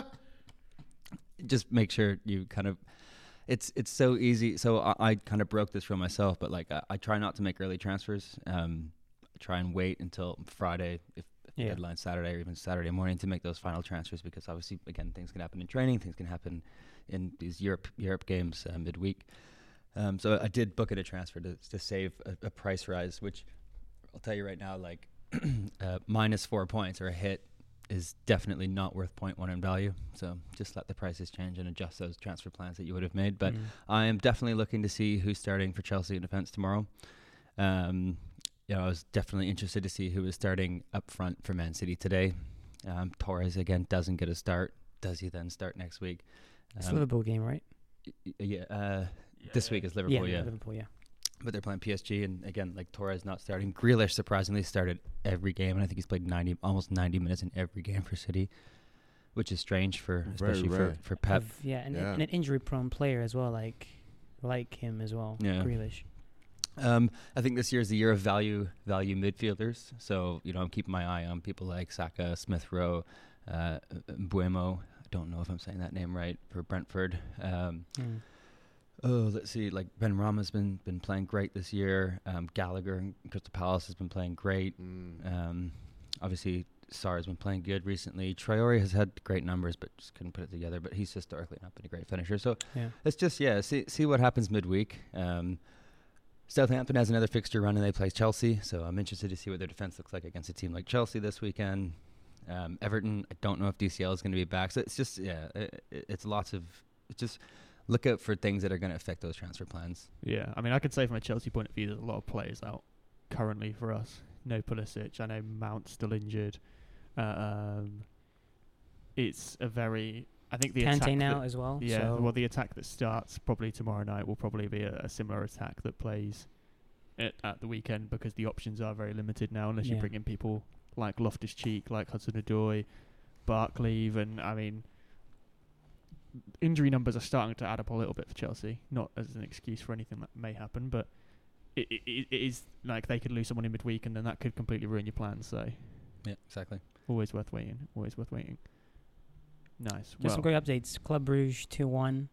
just make sure you kind of. It's it's so easy. So I, I kind of broke this for myself, but like I, I try not to make early transfers. Um, I try and wait until Friday if, if the Yeah. deadline Saturday or even Saturday morning to make those final transfers because obviously again things can happen in training, things can happen in these Europe Europe games uh, midweek. Um, so I did book it a transfer to to save a, a price rise, which I'll tell you right now, like uh, minus four points or a hit is definitely not worth 0.1 in value. So just let the prices change and adjust those transfer plans that you would have made. But Mm. I am definitely looking to see who's starting for Chelsea in defence tomorrow. Um, you know, I was definitely interested to see who was starting up front for Man City today. Um, Torres again doesn't get a start. Does he then start next week? it's Um, Liverpool game, right? y- y- yeah, uh, this week is Liverpool. Yeah, Liverpool. Yeah. but they're playing PSG, and again, like Torres not starting. Grealish surprisingly started every game, and I think he's played ninety, almost ninety minutes in every game for City, which is strange for especially for rare. for Pep. Of- yeah, and, Yeah. and an injury-prone player as well, like like him as well. Yeah. Grealish. Um, I think this year is the year of value value midfielders. So you know, I'm keeping my eye on people like Saka, Smith Rowe, uh, Mbeumo. I don't know if I'm saying that name right for Brentford. Um, Mm. oh, let's see. Like Benrahma's been been playing great this year. Um, Gallagher and Crystal Palace has been playing great. Mm. Um, obviously, Sarr has been playing good recently. Traore has had great numbers, but just couldn't put it together. But he's historically not been a great finisher. So Yeah. it's just yeah, see see what happens midweek. Um, Southampton has another fixture run and they play Chelsea, so I'm interested to see what their defense looks like against a team like Chelsea this weekend. Um, Everton, I don't know if DCL is going to be back, so it's just yeah, it, it's lots of it's just look out for things that are going to affect those transfer plans. Yeah, I mean, I could say from a Chelsea point of view, there's a lot of players out currently for us. No Pulisic. I know Mount's still injured. Uh, um, it's a very. I think the attack Kanté now that- as well. yeah, so well, the attack that starts probably tomorrow night will probably be a, a similar attack that plays at, at the weekend because the options are very limited now, unless you bring in people like Loftus Cheek, like Hudson Odoi, Barkley, even. I mean, injury numbers are starting to add up a little bit for Chelsea. Not as an excuse for anything that may happen, but it, it, it it is like they could lose someone in midweek and then that could completely ruin your plans. So Yeah, exactly. always worth waiting. Always worth waiting. Nice. Just well, some great updates. Club Brugge 2 1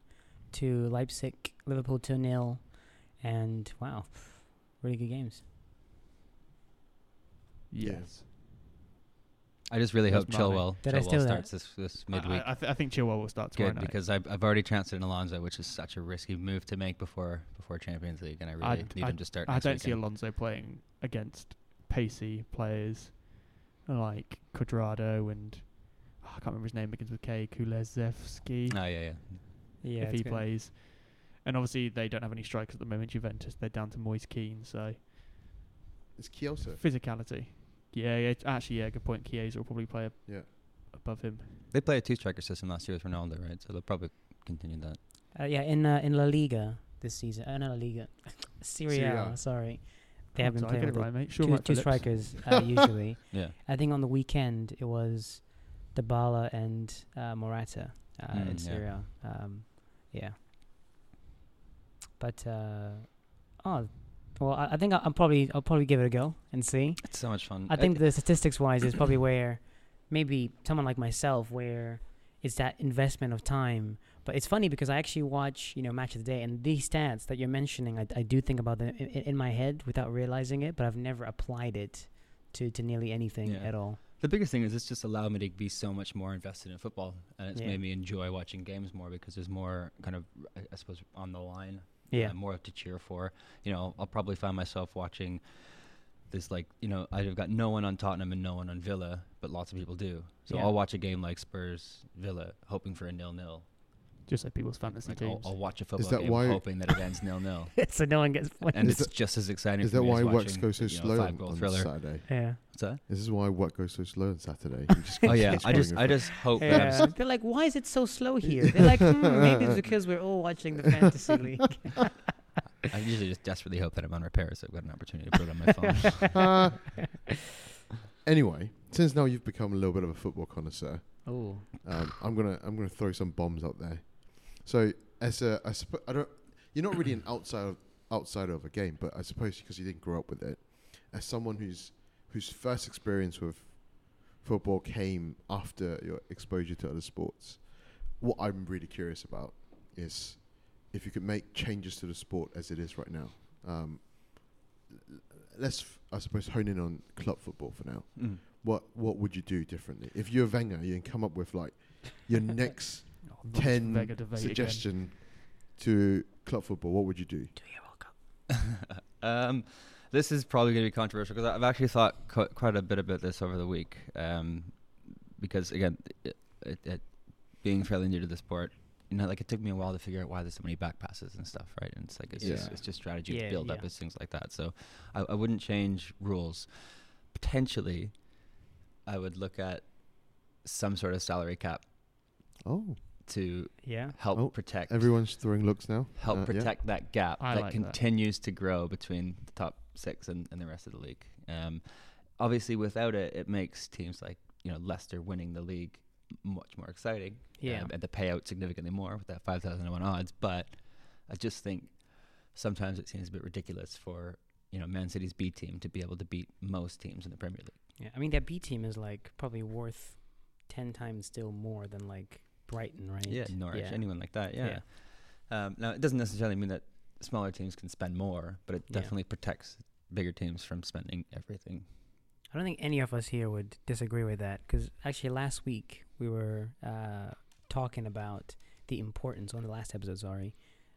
to Leipzig, Liverpool 2 0. And wow, really good games. yes. I just really That's hope Mane. Chilwell, Did I Chilwell steal that? starts this this I- midweek. I, I, th- I think Chilwell will start tomorrow Good night. because I've I've already transferred in Alonso, which is such a risky move to make before before Champions League, and I really I'd- need him to start. I next don't see weekend. Alonso playing against pacey players like Cuadrado and I can't remember his name begins with K. Kulusevski. Oh yeah, yeah. Yeah, if he good. plays, and obviously they don't have any strikers at the moment. Juventus they're down to Moise Kean, so It's Kielce. physicality. Yeah, yeah. Actually, yeah. Good point. Chiesa will probably play ab- Yeah. above him. They play a two striker system last year with Ronaldo, right? So they'll probably continue that. Uh, yeah, in uh, in La Liga, this season. Uh, not La Liga, Serie Serie A. A. Sorry, they Oh, have been sorry, playing with right, mate. Sure, two, two strikers uh, usually. Yeah. I think on the weekend it was Dybala and uh, Morata uh, Mm, in yeah. Um, yeah. But uh, oh, well, I, I think I'll, I'll probably I'll probably give it a go and see. It's so much fun. I think the statistics wise is probably where maybe someone like myself where it's that investment of time. But it's funny because I actually watch, you know, match of the day, and these stats that you're mentioning, I, I do think about them in, in my head without realizing it, but I've never applied it to, to nearly anything Yeah. at all. The biggest thing is it's just allowed me to be so much more invested in football, and it's Yeah. made me enjoy watching games more because there's more kind of, I, I suppose, on the line. Yeah. uh, more to cheer for. You know, I'll probably find myself watching this like you know I've got no one on Tottenham and no one on Villa, but lots of people do. So Yeah. I'll watch a game like Spurs Villa, hoping for a nil nil. Just like people's fantasy Like I'll. I'll watch a football that game why- hoping that it ends nil nil, so no one gets points. and Is it's that- just as exciting. Is that why as work watching, goes so you know, slow on, on thriller. Saturday? Yeah. What's that? This is why work goes so slow on Saturday. Oh yeah, I just I just hope that I'm They're like, why is it so slow here? They're like, hmm, maybe it's because we're all watching the fantasy league. I usually just desperately hope that I'm on repair, so I've got an opportunity to put it on my phone. Uh, anyway, since now you've become a little bit of a football connoisseur, Oh, um, I'm gonna I'm gonna throw some bombs out there. So as a I suppose I don't you're not really an outsider outsider of a game, but I suppose because you didn't grow up with it, as someone who's whose first experience with football came after your exposure to other sports, what I'm really curious about is if you could make changes to the sport as it is right now. Um, let's f- I suppose hone in on club football for now Mm. what what would you do differently if you're Wenger? You can come up with like your next Oh, ten Vega debate again. suggestion to club football. What would you do? do you welcome? um, this is probably going to be controversial because I've actually thought qu- quite a bit about this over the week. Um, because again, it, it, it, being fairly new to the sport, you know, like it took me a while to figure out why there's so many back passes and stuff, right? And it's like it's just it's just strategy, Yeah, it's build up, it's things like that. So I, I wouldn't change rules. Potentially, I would look at some sort of salary cap Oh, to Yeah. help Oh, protect everyone's throwing looks now. help Uh, yeah. protect that gap I that like that. continues to grow between the top six and, and the rest of the league. Um, obviously, without it, it makes teams like you know Leicester winning the league much more exciting. Yeah. um, and the payout significantly more with that five thousand to one odds. But I just think sometimes it seems a bit ridiculous for you know Man City's B team to be able to beat most teams in the Premier League. Yeah. I mean, that B team is like probably worth 10 times still more than like Brighton, right? Yeah, Norwich, Yeah. anyone like that. Yeah. Um, now it doesn't necessarily mean that smaller teams can spend more, but it Yeah. definitely protects bigger teams from spending everything. I don't think any of us here would disagree with that because actually last week we were uh, talking about the importance on the last episode. Sorry,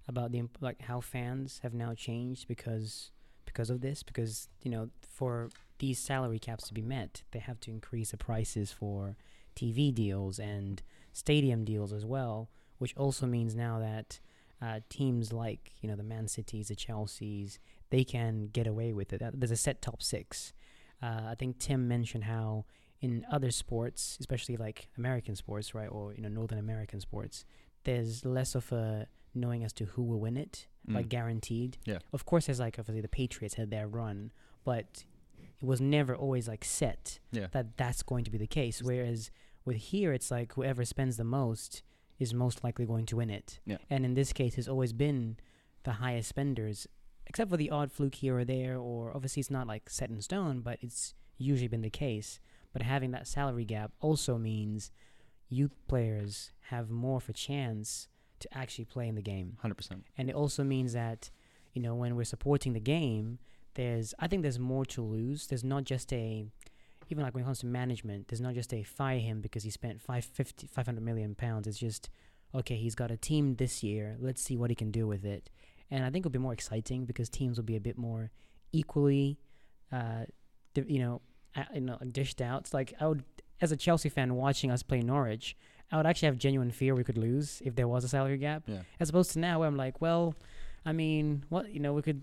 about the imp- like how fans have now changed because because of this. Because you know, for these salary caps to be met, they have to increase the prices for TV deals and stadium deals as well, which also means now that uh, teams like you know the Man Cities, the Chelseas, they can get away with it. Uh, There's a set top six. Uh, I think Tim mentioned how in other sports, especially like American sports, right, or you know Northern American sports, there's less of a knowing as to who will win it, like Mm. guaranteed. Yeah. Of course, there's like obviously the Patriots had their run, but it was never always like set Yeah. that that's going to be the case. Whereas with here, it's like whoever spends the most is most likely going to win it. Yeah. And in this case, it's always been the highest spenders, except for the odd fluke here or there, or obviously it's not like set in stone, but it's usually been the case. But having that salary gap also means youth players have more of a chance to actually play in the game. Hundred percent. And it also means that, you know, when we're supporting the game, there's I think there's more to lose. There's not just a even like when it comes to management, there's not just a fire him because he spent 550, 500 million pounds. It's just okay, he's got a team this year. Let's see what he can do with it. And I think it'll be more exciting because teams will be a bit more equally, uh, you know, you know, dished out. It's like I would, as a Chelsea fan, watching us play Norwich, I would actually have genuine fear we could lose if there was a salary gap Yeah. as opposed to now where I'm like, well, I mean, what you know, we could.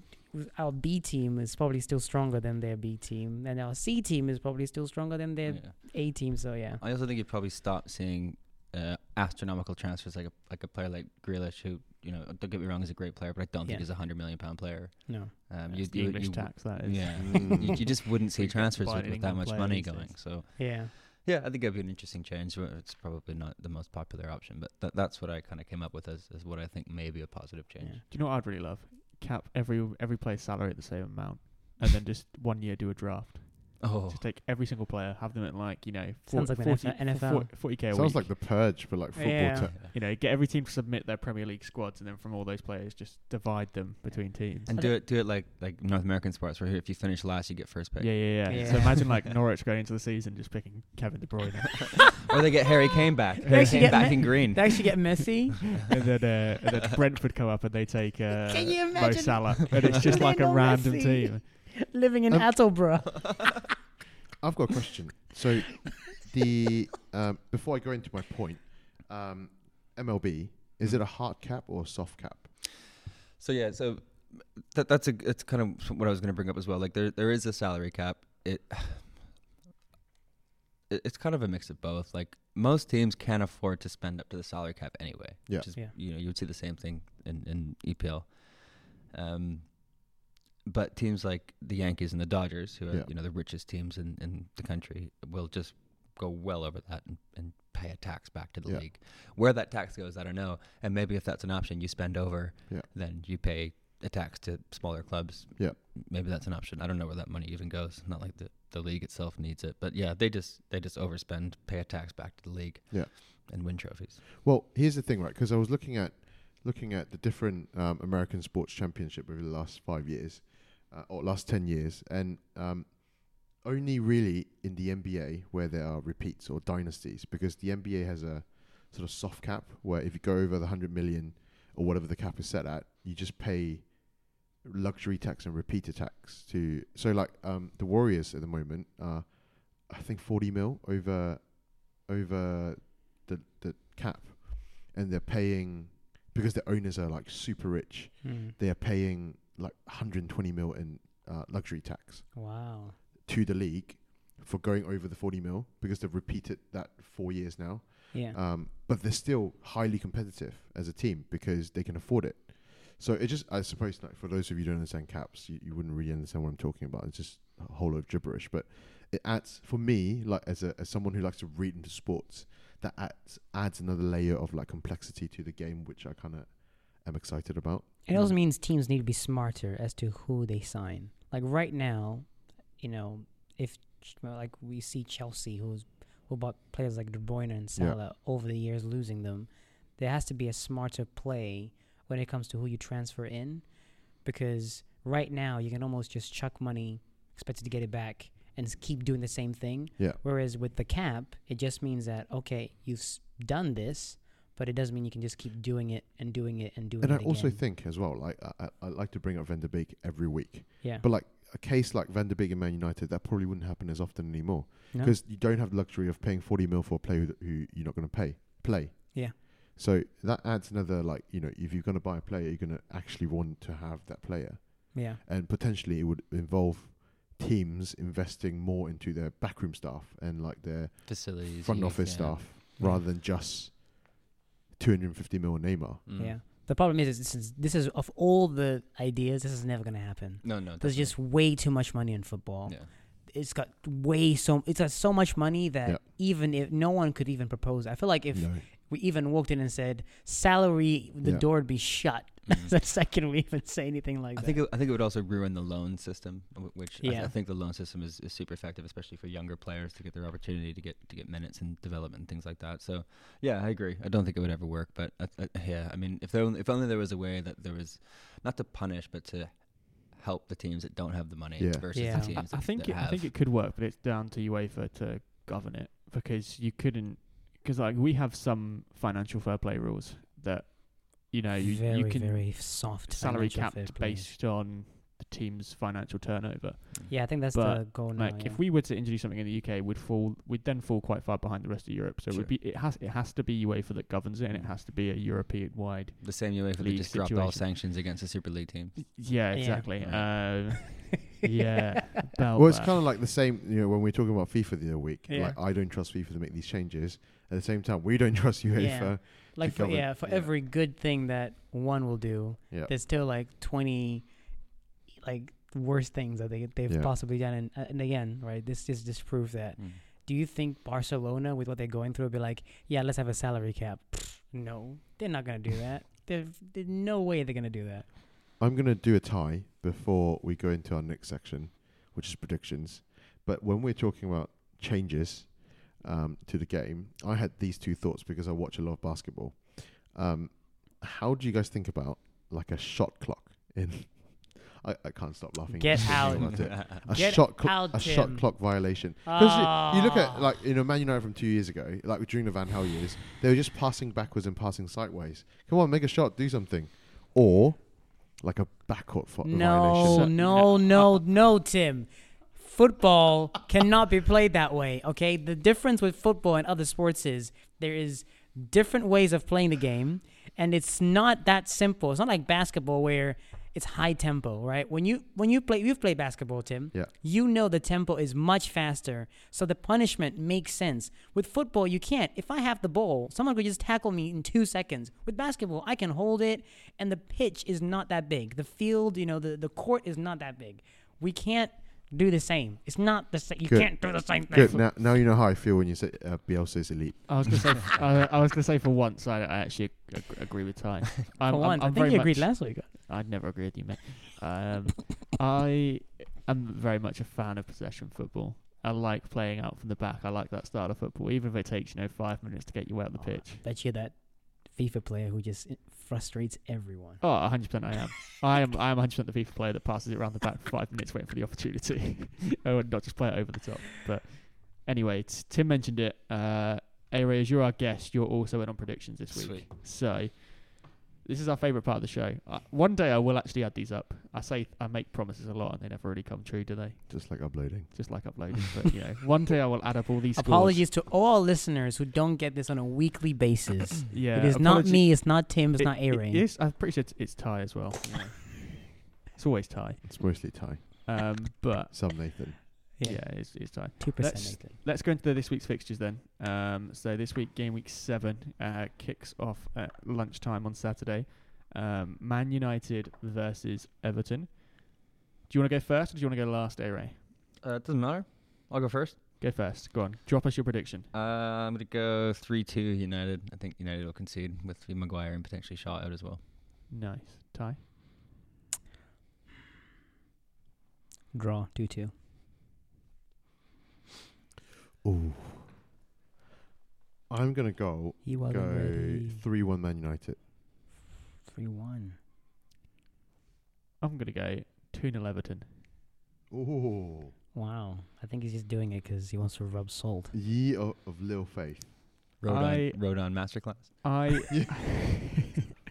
Our B team is probably still stronger than their B team, and our C team is probably still stronger than their yeah. A team. So yeah, I also think you'd probably stop seeing uh, astronomical transfers like a like a player like Grealish, who you know don't get me wrong is a great player, but I don't think he's a hundred million pound player. No. Um, That's the you, English you, tax, that is. yeah, Mm. you, you just wouldn't see transfers with, with that much money going. days. So Yeah. yeah, I think it'd be an interesting change. but It's probably not the most popular option, but th- that's what I kind of came up with as, as what I think may be a positive change. Yeah. Do you know what I'd really love? Cap every every player's salary at the same amount, and then just one year do a draft. Oh, Just take every single player, have them at like you know Sounds like the 40, NFL. 40, k a Sounds week. like the purge, but like football. Yeah. ter- you know, get every team to submit their Premier League squads, and then from all those players, just divide them between teams. and I do it do it like like North American sports, where if you finish last, you get first pick. Yeah, yeah, yeah, Yeah. So imagine like Norwich going into the season just picking Kevin De Bruyne, or they get Harry Kane back. They Harry actually Kane get back Me- in green. They actually get Messi. and then uh, and then Brentford come up and they take uh, Can you Mo? Salah, and it's just like a Lionel random Messi. team. living in Um, Attleborough. I've got a question. So, the um, before I go into my point, um, MLB is it a hard cap or a soft cap? So yeah, so that that's a it's kind of what I was going to bring up as well. Like there there is a salary cap. It, it it's kind of a mix of both. Like most teams can't afford to spend up to the salary cap anyway. Yeah. Which is, Yeah. you know you would see the same thing in in EPL. Um, but teams like the Yankees and the Dodgers, who are Yeah. you know the richest teams in in the country, will just go well over that and, and pay a tax back to the Yeah. league. Where that tax goes, I don't know. And maybe if that's an option, you spend over, Yeah. then you pay a tax to smaller clubs. Yeah. Maybe that's an option. I don't know where that money even goes. Not like the, the league itself needs it. But yeah, they just they just overspend, pay a tax back to the league. Yeah. And win trophies. Well, here's the thing, right? Because I was looking at looking at the different um, American sports championship over the last five years uh, or last ten years, and um, only really in the NBA where there are repeats or dynasties, because the NBA has a sort of soft cap where if you go over the hundred million or whatever the cap is set at, you just pay luxury tax and repeater tax to. So like um, the Warriors at the moment are, I think forty mil over over the the cap, and they're paying because the owners are like super rich. Mm. They are paying like 120 mil in uh, luxury tax Wow. to the league for going over the 40 mil because they've repeated that four years now. Yeah. Um, but they're still highly competitive as a team because they can afford it. So it just, I suppose, like for those of you who don't understand caps, you, you wouldn't really understand what I'm talking about. It's just a whole lot of gibberish. But it adds, for me, like as a as someone who likes to read into sports, that adds adds another layer of like complexity to the game, which I kind of am excited about. It also mm. means teams need to be smarter as to who they sign. Like right now, you know, if like we see Chelsea, who's who bought players like De Bruyne and Yeah. Salah over the years, losing them. There has to be a smarter play when it comes to who you transfer in, because right now you can almost just chuck money, expected to get it back, and keep doing the same thing. Yeah. Whereas with the cap, it just means that okay, you've done this, but it doesn't mean you can just keep doing it and doing it and doing it. And I also again. think as well, like I, I, I like to bring up Van der Beek every week, yeah, but like a case like Van der Beek and Man United, that probably wouldn't happen as often anymore No? because you don't have the luxury of paying 40 mil for a player who, who you're not going to pay play. Yeah. So that adds another like you know if you're going to buy a player, you're going to actually want to have that player, yeah, and potentially it would involve teams investing more into their backroom staff and like their Facilities. front office yeah. staff Yeah. rather than just 250 mil Neymar. Mm. yeah. The problem is, is this is this is of all the ideas, this is never gonna happen. No, no. There's just way too much money in football. definitely. It's got way so it's got so much money that Yeah. even if no one could even propose, I feel like if no. We even walked in and said salary, the Yeah. door would be shut Yeah. Mhm. the second we even say anything like I that. think it, I think it would also ruin the loan system, wh- which I, th- I think the loan system is, is super effective, especially for younger players to get their opportunity to get to get minutes and development and things like that. So, yeah, I agree. I don't think it would ever work, but I, I, yeah, I mean, if there only, if only there was a way that there was not to punish, but to help the teams that don't have the money Yeah. versus Yeah. the I, teams I that, think that it, I think it could work, but it's down to UEFA to govern it because you couldn't because like we have some financial fair play rules that you know you very you can very soft salary capped based on team's financial turnover. Yeah, I think that's But, the goal now. Like yeah. if we were to introduce something in the UK, we'd fall we'd then fall quite far behind the rest of Europe. So it would be it has it has to be UEFA that governs it, and it has to be a European wide. The same UEFA that League just dropped all sanctions against the Super League teams. Yeah, Yeah. exactly. Right. Um, yeah. Well, it's kind of like the same, you know, when we are talking about FIFA the other week. Yeah. Like, I don't trust FIFA to make these changes. At the same time, we don't trust UEFA. like for, yeah, for yeah. every good thing that one will do, Yeah. there's still like 20 like worst things that they they've Yeah. possibly done and, uh, and again right this just disproves that Mm. do you think barcelona with what they're going through would be like yeah let's have a salary cap Pfft, no they're not gonna do that there's, there's no way they're gonna do that I'm going to do a tie before we go into our next section, which is predictions. But when we're talking about changes um, to the game, I had these two thoughts because I watch a lot of basketball. Um, how do you guys think about like a shot clock in? I, I can't stop laughing. Get out. about. A Get shot clo- out, a shot Tim. clock violation. Because you, you look Ah. at like you know Man United from two years ago, like during the Van Gaal years, they were just passing backwards and passing sideways. Come on, make a shot, do something, or like a backcourt fo- no violation. No no, no no tim football cannot be played that way okay the difference with football and other sports is there is different ways of playing the game and it's not that simple. It's not like basketball where it's high tempo right? When you when you play you've played basketball tim Yeah. you know the tempo is much faster. So the punishment makes sense. With football you can't. If i have the ball someone could just tackle me in two seconds. With basketball i can hold it and the pitch is not that big. The field you know the, the court is not that big. We can't do the same it's not the same you Good. can't do the same thing Good. Now, now you know how I feel when you say uh, Bielsa's elite. I was gonna say. f- I, I was gonna say for once, I, I actually ag- agree with Ty. I'm, for once I'm, I'm i think you agreed much, last week I'd never agree with you, mate. Um, I am very much a fan of possession football. I like playing out from the back. I like that style of football, even if it takes you know five minutes to get you out the pitch. bet you that fifa player who just frustrates everyone Oh, 100 percent I am. I am. I am 100 percent the FIFA player that passes it around the back for five minutes, waiting for the opportunity. I would not just play it over the top. But anyway, t- Tim mentioned it. Uh, A-Ray, as you're our guest, you're also in on predictions this week. Sweet. So this is our favourite part of the show. Uh, one day I will actually add these up. I say I make promises a lot, and they never really come true, do they? Just like uploading. Just like uploading. but you know, one day I will add up all these. scores. apologies to all listeners who don't get this on a weekly basis Yeah, it is not me it's not tim it's It- not it a-ray is- I'm pretty sure it's, it's Ty as well. yeah. it's always Ty. It's mostly Ty. Um, but Some Nathan. Yeah, it's, it's Ty. Two percent, Let's- Let's go into the, this week's fixtures then. Um, so this week, game week seven, uh, kicks off at lunchtime on Saturday. Um, Man United versus Everton. Do you want to go first or do you want to go last, A Ray? Uh, it doesn't matter. I'll go first. Go first. Go on. Drop us your prediction. Uh, I'm gonna go three-two United. I think United will concede with Maguire and potentially shot out as well. Nice. Ty? Draw two two. Ooh. I'm gonna go He wasn't go ready. three one Man United. Three one. I'm going to go 2 0 Everton. Ooh. Wow. I think he's just doing it because he wants to rub salt. Ye of, of little faith. Rodon, I- Rodon masterclass. I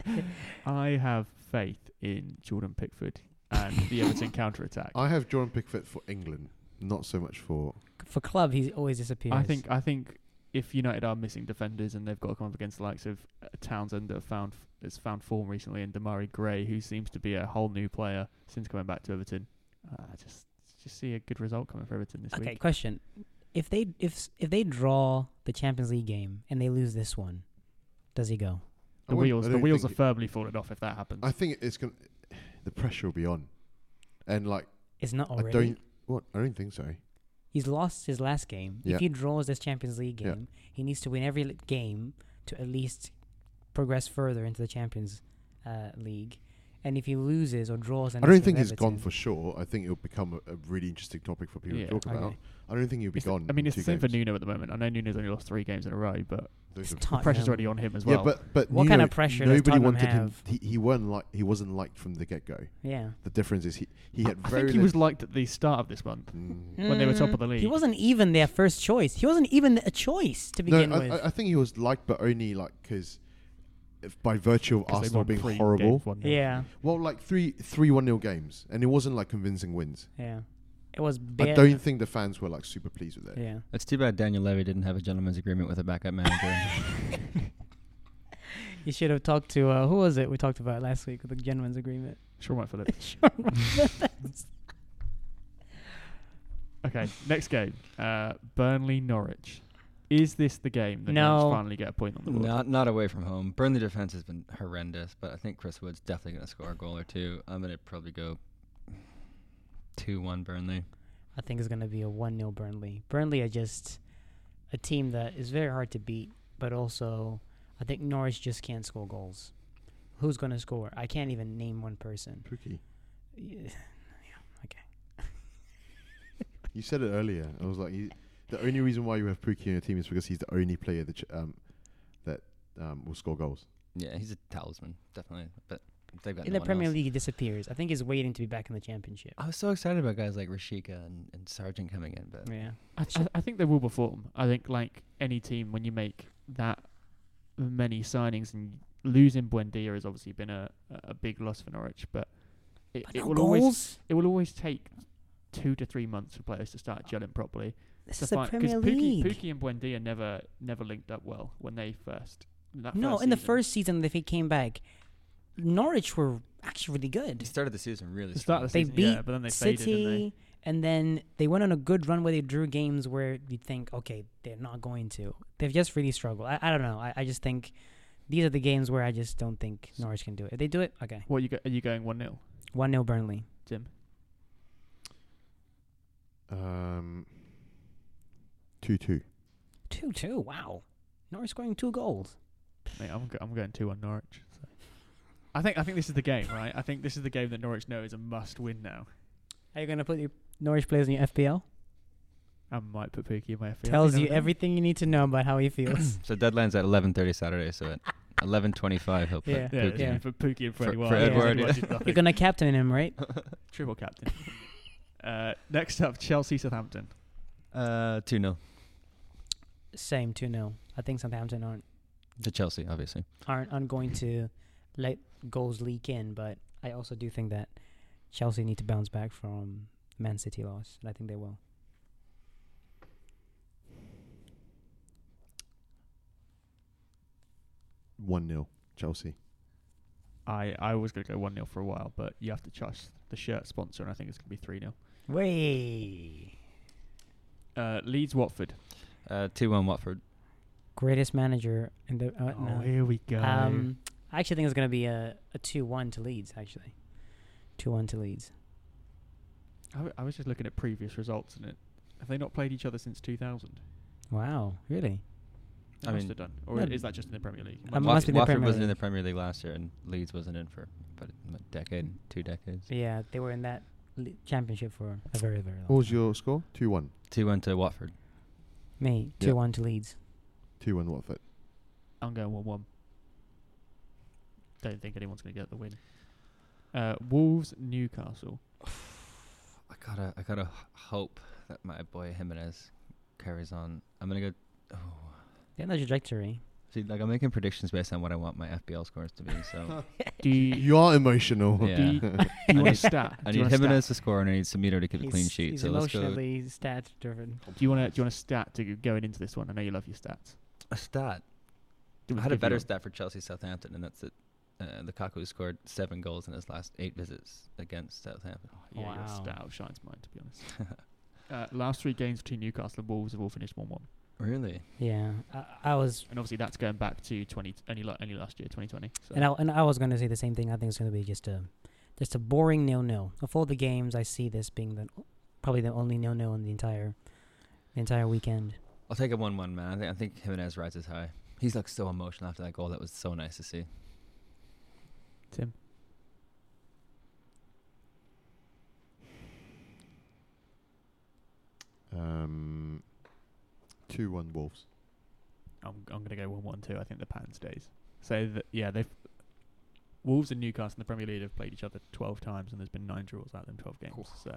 I have faith in Jordan Pickford and the Everton counter attack. I have Jordan Pickford for England, not so much for. For club, he always disappears. I think I think if United are missing defenders and they've got to come up against the likes of uh, Townsend that have found has found form recently and Demarai Gray, who seems to be a whole new player since coming back to Everton, uh, just just see a good result coming for Everton this Okay, week. Okay, question: If they if if they draw the Champions League game and they lose this one, does he go? The wheels I the wheels are firmly falling off if that happens. I think it's gonna. The pressure will be on, and like It's not I already. don't. What I don't think so. He's lost his last game. Yeah. If he draws this Champions League Yeah. game, he needs to win every li- game to at least progress further into the Champions uh, League. And if he loses or draws, I don't with think he's gone for sure. I think it'll become a, a really interesting topic for people Yeah. to talk about. Okay. I don't think he'll be It's the- gone. I mean, it's the two same for. Nuno at the moment. I know Nuno's only lost three games in a row, but Those the pressure's already on him as well. Yeah, but but What Nuno, kind of pressure Nobody Tottenham wanted have? him. He, he weren't like he wasn't liked from the get go. Yeah. The difference is he he had I very. think he was liked at the start of this month. Mm. When they were top of the Mm, league. He wasn't even their first choice. He wasn't even a choice to No, begin I, with. I- I think he was liked, but only like because if by virtue of Arsenal being horrible. 1-0. Yeah, Well, like three three one nil games, and it wasn't like convincing wins. yeah. It was I bad. don't think the fans were like super pleased with it. Yeah. It's too bad Daniel Levy didn't have a gentleman's agreement with a backup manager. You should have talked to uh, who was it we talked about last week with the gentleman's agreement. Sure, Mike Phillips. Sure. Okay, next game. Uh, Burnley Norwich. Is this the game that No. Norwich finally get a point on the board? not not away from home. Burnley defense has been horrendous, but I think Chris Wood's definitely going to score a goal or two. I'm going to probably go two one Burnley. I think it's going to be a 1 0 Burnley. Burnley are just a team that is very hard to beat, but also I think Norwich just can't score goals. Who's going to score? I can't even name one person. Pukki. Yeah. Okay. You said it earlier. I was like, you, the only reason why you have Pukki in your team is because he's the only player that ch- um, that um, will score goals. Yeah, he's a talisman, definitely. But they've got In no the Premier else. League, he disappears. I think he's waiting to be back in the Championship. I was so excited about guys like Rashica and, and Sargent coming in, but Yeah. I, I, I think they will perform. I think, like any team, when you make that many signings and losing Buendia has obviously been a, a big loss for Norwich, but it, But it no will always it will always take two to three months for players to start gelling properly. This to is the Premier Pukki, League. Pukki and Buendia never never linked up well when they first. That no, first in the first season that he came back, Norwich were actually really good. They started the season really the strong. the They season, beat yeah, but then they faded, didn't they? City, and then they went on a good run where they drew games where you think, okay, they're not going to. They've just really struggled. I, I don't know. I, I just think these are the games where I just don't think Norwich can do it. If they do it, okay. What you go, are you going one 0 1 0 Burnley. Jim. Um, two two. 2 2. Wow. Norwich scoring two goals. Mate, I'm go- I'm going two on Norwich. So. I think I think this is the game, right? I think this is the game that Norwich know is a must win now. Are you going to put your Norwich players in your FPL? I might put Pukki in my FPL. Tells you know. everything you need to know about how he feels. So deadline's at 11:30 Saturday. So at 11:25 he'll put Yeah. Yeah, Pukki yeah. in. for Pukki and For- Freddie for Wild. Edouard, Edouard yeah. did nothing. You're going to captain him, right? Triple captain. uh, next up, Chelsea Southampton. Uh, two 0 Same 2 0. I think Southampton aren't to Chelsea, obviously. aren't, aren't going to let goals leak in, but I also do think that Chelsea need to bounce back from Man City loss, and I think they will. One 0 Chelsea. I, I was going to go 1 0 for a while, but you have to trust the shirt sponsor, and I think it's going to be 3 0. Way Uh, Leeds Watford. Uh, two one Watford. greatest manager in the. Uh, oh, no. here we go. Um, I actually think it's going to be a a two one to Leeds. Actually, two one to Leeds. I, w- I was just looking at previous results, and it have they not played each other since 2000? Wow, really? They I must mean- have done. Or No, is that just in the Premier League? Um, Wa- must be the Watford Premier wasn't in the Premier League last year, and Leeds wasn't in for about a decade, two decades. Yeah, they were in that le- championship for a very very long. What was time. your score? Two one. Two one to Watford. Me Yeah. two one to Leeds. Two one Watford. I'm going 1 1. Don't think anyone's going to get the win. Uh, Wolves Newcastle. I gotta, I gotta hope that my boy Jimenez carries on. I'm gonna go. Oh, They're on trajectory. see, like I'm making predictions based on what I want my FPL scores to be. So Do you, You are emotional. Yeah. do you, do you want a need- stat? I need Jimenez stat? to score, and I need Samito to keep a clean sheet. He's So let's go emotionally stat driven. Do you want to do you want a stat to go going into this one? I know you love your stats. a stat. I had a better stat for Chelsea Southampton, and that's that uh, Lukaku scored seven goals in his last eight visits against Southampton. one? Yeah, your Wow. stat outshines mine, to be honest. uh, last three games between Newcastle and Wolves have all finished 1 1. Really? Yeah, I, I was, And obviously that's going back to 20 only, la- only last year, 2020. So. and I and I was going to say the same thing. I think it's going to be just a, just a boring nil nil. Of all the games, I see this being the probably the only nil nil in the entire, the entire weekend. I'll take a one-one, man. I think I think Jimenez rises high. He's like so emotional after that goal. That was so nice to see. Tim. Um, two one Wolves. I'm I'm going to go one one too. I think the pattern stays. So that yeah, they've Wolves and Newcastle in the Premier League have played each other 12 times, and there's been nine draws out of them 12 games. So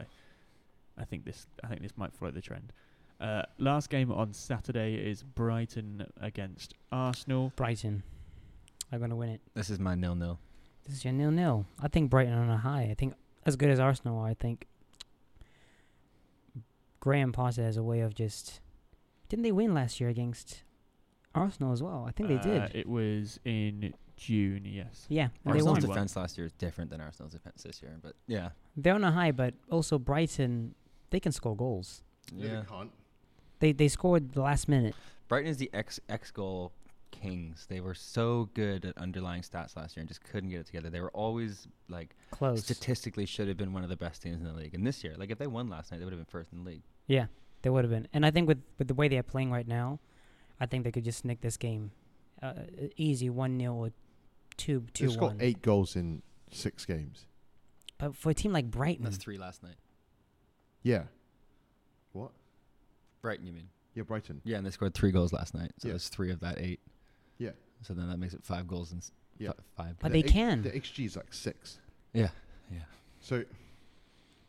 I think this I think this might follow the trend. Uh, last game on Saturday is Brighton against Arsenal. Brighton. I'm going to win it. This is my nil nil. This is your nil nil. I think Brighton on a high. I think as good as Arsenal are, I think Graham Potter has a way of just. Didn't they win last year against Arsenal as well? I think they Uh, did. It was in June, yes. Yeah, they Arsenal's won. def- defense last year is different than Arsenal's defense this year, but yeah, They're on a high, but also Brighton, they can score goals. No, yeah. they can't. They they scored the last minute. Brighton is the X X goal kings. They were so good at underlying stats last year and just couldn't get it together. They were always like Close. statistically should have been one of the best teams in the league. And this year, like if they won last night, they would have been first in the league. Yeah, they would have been. And I think with with the way they are playing right now, I think they could just nick this game, uh, easy one 0 or two two They've got one. eight goals in six games. But for a team like Brighton, That's three last night. Yeah. What? Brighton, you mean? Yeah, Brighton. Yeah, and they scored three goals last night. So Yeah. there's three of that eight. Yeah. So then that makes it five goals and s- Yeah. fi- five. But The they X- can. The XG is like six. Yeah, yeah. So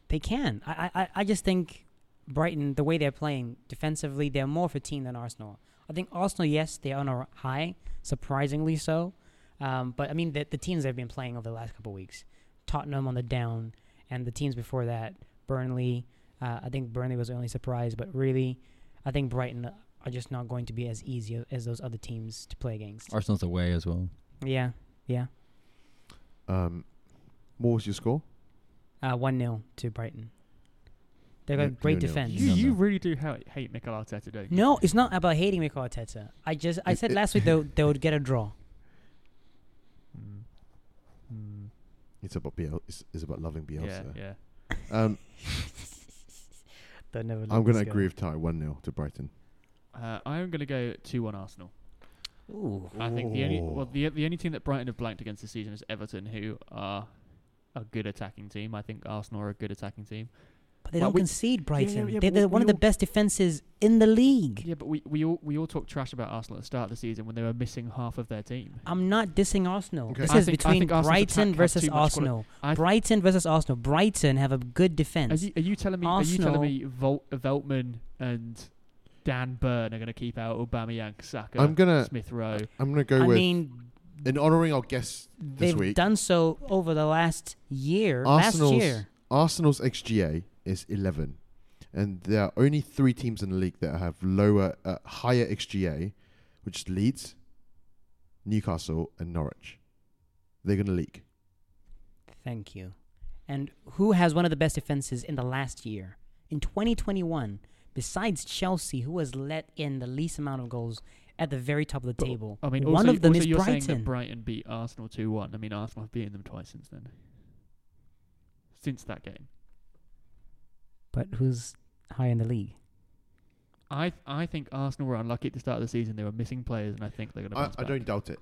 they can. I, I I- I just think Brighton, the way they're playing defensively, they're more of a team than Arsenal. I think Arsenal, yes, they're on a high, surprisingly so. Um, but I mean, the, the teams they've been playing over the last couple of weeks, Tottenham on the down, and the teams before that, Burnley. Uh, I think Burnley was the only surprise, but really, I think Brighton are just not going to be as easy as those other teams to play against. Arsenal's away as well. yeah, yeah. um what was your score? Uh, one 0 to Brighton. They've No- got great no-nil. defense. You, you really do ha- hate Mikel Arteta, don't you? No, it's not about hating Mikel Arteta. I just I said last week they would- they would get a draw. Mm. Mm. It's about Biel it's, it's about loving Yeah, Bielsa. yeah. Um They'll never let I'm gonna go. agree with Ty, one 0 to Brighton. Uh, I'm going to go 2 1 Arsenal. Ooh, I think the only well the the only team that Brighton have blanked against this season is Everton, who are a good attacking team. I think Arsenal are a good attacking team. but they Well, don't we- concede. Brighton. yeah, They're but the, we- one of we the best defenses in the league. Yeah, but we, we all we all talk trash about Arsenal at the start of the season when they were missing half of their team. I'm not dissing Arsenal. Okay. This I is think- between think Arsenal's attack Brighton versus too quali- Arsenal. Th- Brighton versus Arsenal. Brighton have a good Are defense. you, are you telling me? Are you telling me Vol- Veltman and Dan Burn are going to keep out Aubameyang, Saka, I'm gonna Smith Rowe? I'm gonna go I with mean, in honouring our guests this they've week. done so over the last year. Arsenal's last year. Arsenal's XGA is 11, and there are only three teams in the league that have lower, uh, higher XGA, which is Leeds, Newcastle, and Norwich. They're gonna leak. Thank you. And who has one of the best defenses in the last year? In 2021, besides Chelsea, who has let in the least amount of goals at the very top of the But, table? I mean, one also, of them also is you're saying Brighton. that Brighton beat Arsenal two one. I mean, Arsenal have beaten them twice since then. Since that game, but who's high in the league? I I think Arsenal were unlucky at the start of the season. They were missing players, and I think they're going to. I, I don't doubt it,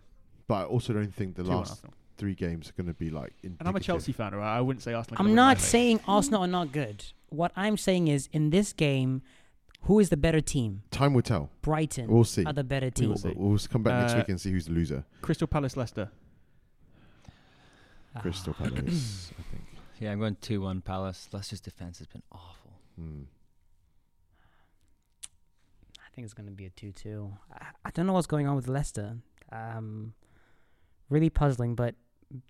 but I also don't think the 2-1 last three games are gonna be like. And I'm a. Chelsea fan, right? I wouldn't say Arsenal. I'm not saying Arsenal are not good. What I'm saying is, in this game, who is the better team? Time will tell. Brighton We'll see. are the better We'll, see. We'll, we'll come back next Uh, week and see who's the loser. Crystal Palace, Leicester. Crystal Ah. Palace, I think. Yeah, I'm going 2 1 Palace. Leicester's defense has been awful. Hmm. I think it's going to be a 2 2. I, I don't know what's going on with Leicester. Um, really puzzling, but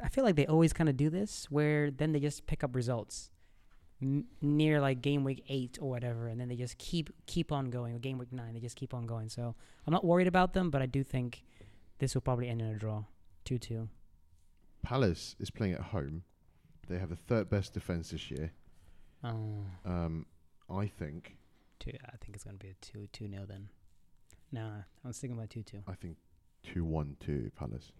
I feel like they always kind of do this where then they just pick up results n- near like game week 8 or whatever and then they just keep keep on going or game week 9 they just keep on going. So, I'm not worried about them, but I do think this will probably end in a draw. 2 2. Palace is playing at home. They have the third best defense this year. Oh, Um, I think. two, I think it's going to be a 2 2 nil then. Nah, I'm sticking by 2 2. I think two one two Palace.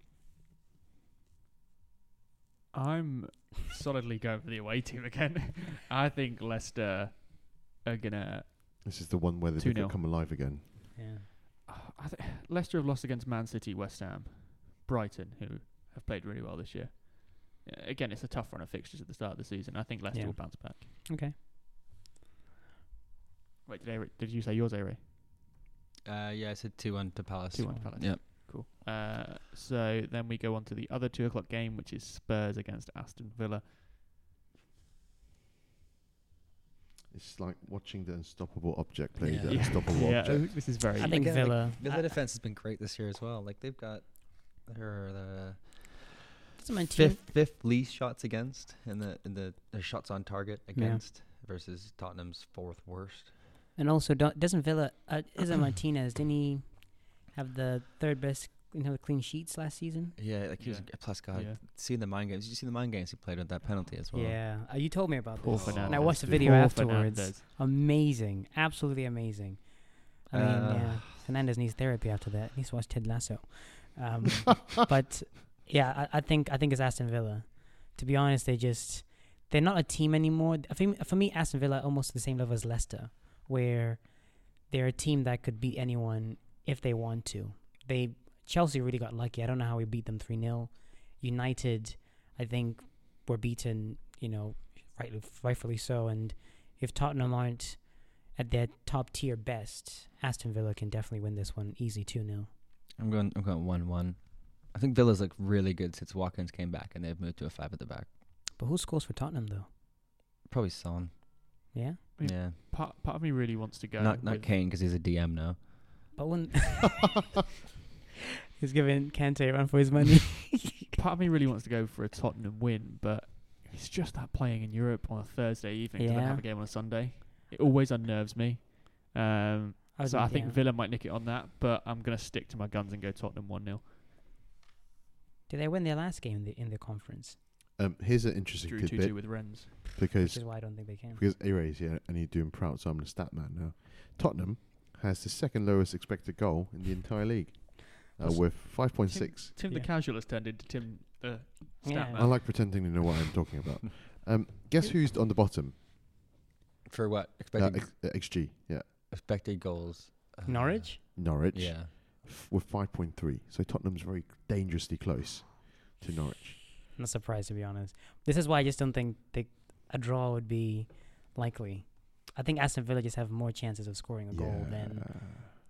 I'm solidly going for the away team again. I think Leicester are gonna. This is the one where they 2-0. come alive again. Yeah. I th- Leicester have lost against Man City, West Ham, Brighton, who have played really well this year. Uh, Again, it's a tough run of fixtures at the start of the season. I think Leicester Yeah. will bounce back. Okay. Wait, did, Ari- did you say yours, Ari? Uh, yeah, I said 2 1 to Palace. 2 1 Palace. Yep. Cool. Uh, so then we go on to the other 2 o'clock game, which is Spurs against Aston Villa. It's like watching the unstoppable object play Yeah. the Yeah. unstoppable yeah, object. this is very. I think Again, like, Villa. Villa defense has been great this year as well. Like they've got They're the Doesn't my team? fifth fifth least shots against in the in the their shots on target against versus Tottenham's fourth worst. And also, don't, doesn't Villa? Uh, isn't Martinez? Didn't he have the third best, you know, clean sheets last season? Yeah, like he was Yeah. plus God. Yeah. Seeing the mind games, did you see the mind games he played with that penalty as well? Yeah, uh, you told me about Poor this, Fernandes. and I watched the video Poor afterwards. Fernandes. Amazing, absolutely amazing. I mean, Uh, yeah, Fernandes needs therapy after that. He needs to watch Ted Lasso. Um, but yeah, I, I think I think it's Aston Villa. To be honest, they just they're not a team anymore. I think for me, Aston Villa are almost the same level as Leicester, where they're a team that could beat anyone if they want to. They Chelsea really got lucky. I don't know how we beat them three 0 United, I think, were beaten. You know, rightly, rightfully so. And if Tottenham aren't at their top tier best, Aston Villa can definitely win this one easy two 0 I'm going. I'm going one one. I think Villa's look really good since Watkins came back, and they've moved to a five at the back. But who scores for Tottenham though? Probably Son. Yeah, Yeah. Yeah, Part, part of me really wants to go. not not Kane because he's a DM now. But when he's giving Kanté a run for his money. part of me really wants to go for a Tottenham win, but it's just that playing in Europe on a Thursday evening to then Yeah. have a game on a Sunday. It always unnerves me. Um, I so I think yeah. Villa might nick it on that, but I'm going to stick to my guns and go Tottenham 1 0. Did they win their last game in the in the conference? Um, here's an interesting Drew 2 tidbit 2 with Rennes. Which because is why I don't think they can. because A-Ray's here and he's doing proud, so I'm the stat man now. Tottenham has the second lowest expected goal in the entire league, uh, with 5.6. Tim the Yeah. casual has turned into Tim the stat Yeah. man. I like pretending to know what I'm talking about. Um, guess who's on the bottom? For what Uh, expected X, uh, XG, yeah, expected goals? Uh, Norwich. Norwich. Yeah. f- with 5.3. So Tottenham's very dangerously close to Norwich. Not surprised to be honest. This is why I just don't think they, a draw would be likely. I think Aston Villa just have more chances of scoring a goal than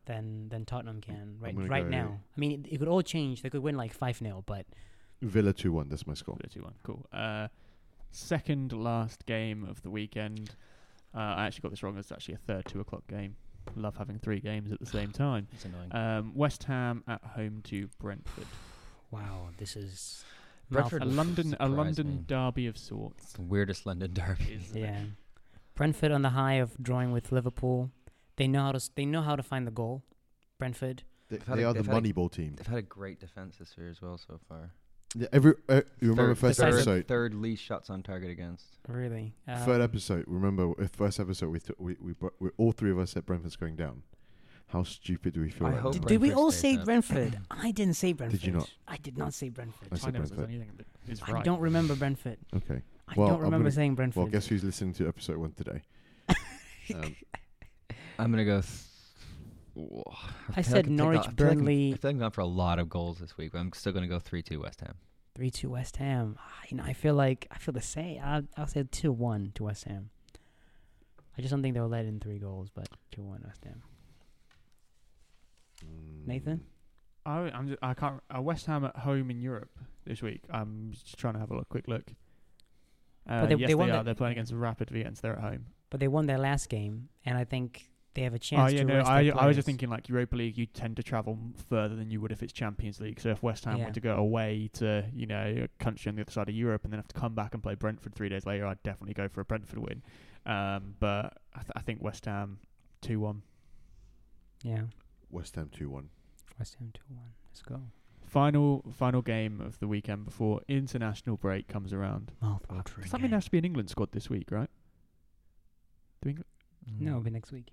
than than Tottenham can right right now. I mean, it, it could all change. They could win like five 0 but Villa 2 1, that's my score. Villa 2 1. Cool. Uh, second last game of the weekend. Uh, I actually got this wrong. It's actually a third 2 o'clock game. Love having three games at the same time. It's annoying. Um, West Ham at home to Brentford. wow, this is Brentford A London, a London me. derby of sorts. it's the weirdest London derby. Isn't it? Yeah, Brentford on the high of drawing with Liverpool. They know how to s- they know how to find the goal. Brentford. They, They've had they a- are the they've had a- Moneyball team. They've had a great defense this year as well so far. Yeah, every uh, you remember third, first third, episode. third least shots on target against. Really. Um, Third episode. Remember, uh, first episode we th- we, we, br- we all three of us said Brentford's going down. How stupid do we feel? I right hope now? Did, did we Brentford all stays say up. Brentford? I didn't say Brentford. Did you not? I did not say Brentford. I I, said never said Brentford. anything that is I right. don't remember Brentford. Okay. I Well, don't I'm remember gonna- saying Brentford. Well, guess who's listening to episode one today? um, I'm gonna go. Th- Whoa, I feel said I'm Norwich, I feel Burnley- I feel like I'm going for a lot of goals this week, but I'm still gonna go three two West Ham. Three two West Ham. Ah, You know, I feel like I feel the same. I'll, I'll say two one to West Ham. I just don't think they'll let in three goals, but two one West Ham. Nathan? mm, I, I'm just, I can't. Uh, West Ham at home in Europe this week. I'm just trying to have a look, quick look. Uh, they- yes, they they, won are. the- They're playing against Rapid Vienna. They're at home. But they won their last game, and I think they have a chance. Oh chance yeah, to no. I, I was just thinking like Europa League. You tend to travel further than you would if it's Champions League. So if West Ham Yeah. were to go away to you know a country on the other side of Europe and then have to come back and play Brentford three days later, I'd definitely go for a Brentford win. Um, but I, th- I think West Ham two one. Yeah, West Ham 2 1. West Ham two one. Let's go. Final final game of the weekend before international break comes around. Mouth-watering Does that mean there has to be an England squad this week, right? Do England? No, it'll be next week.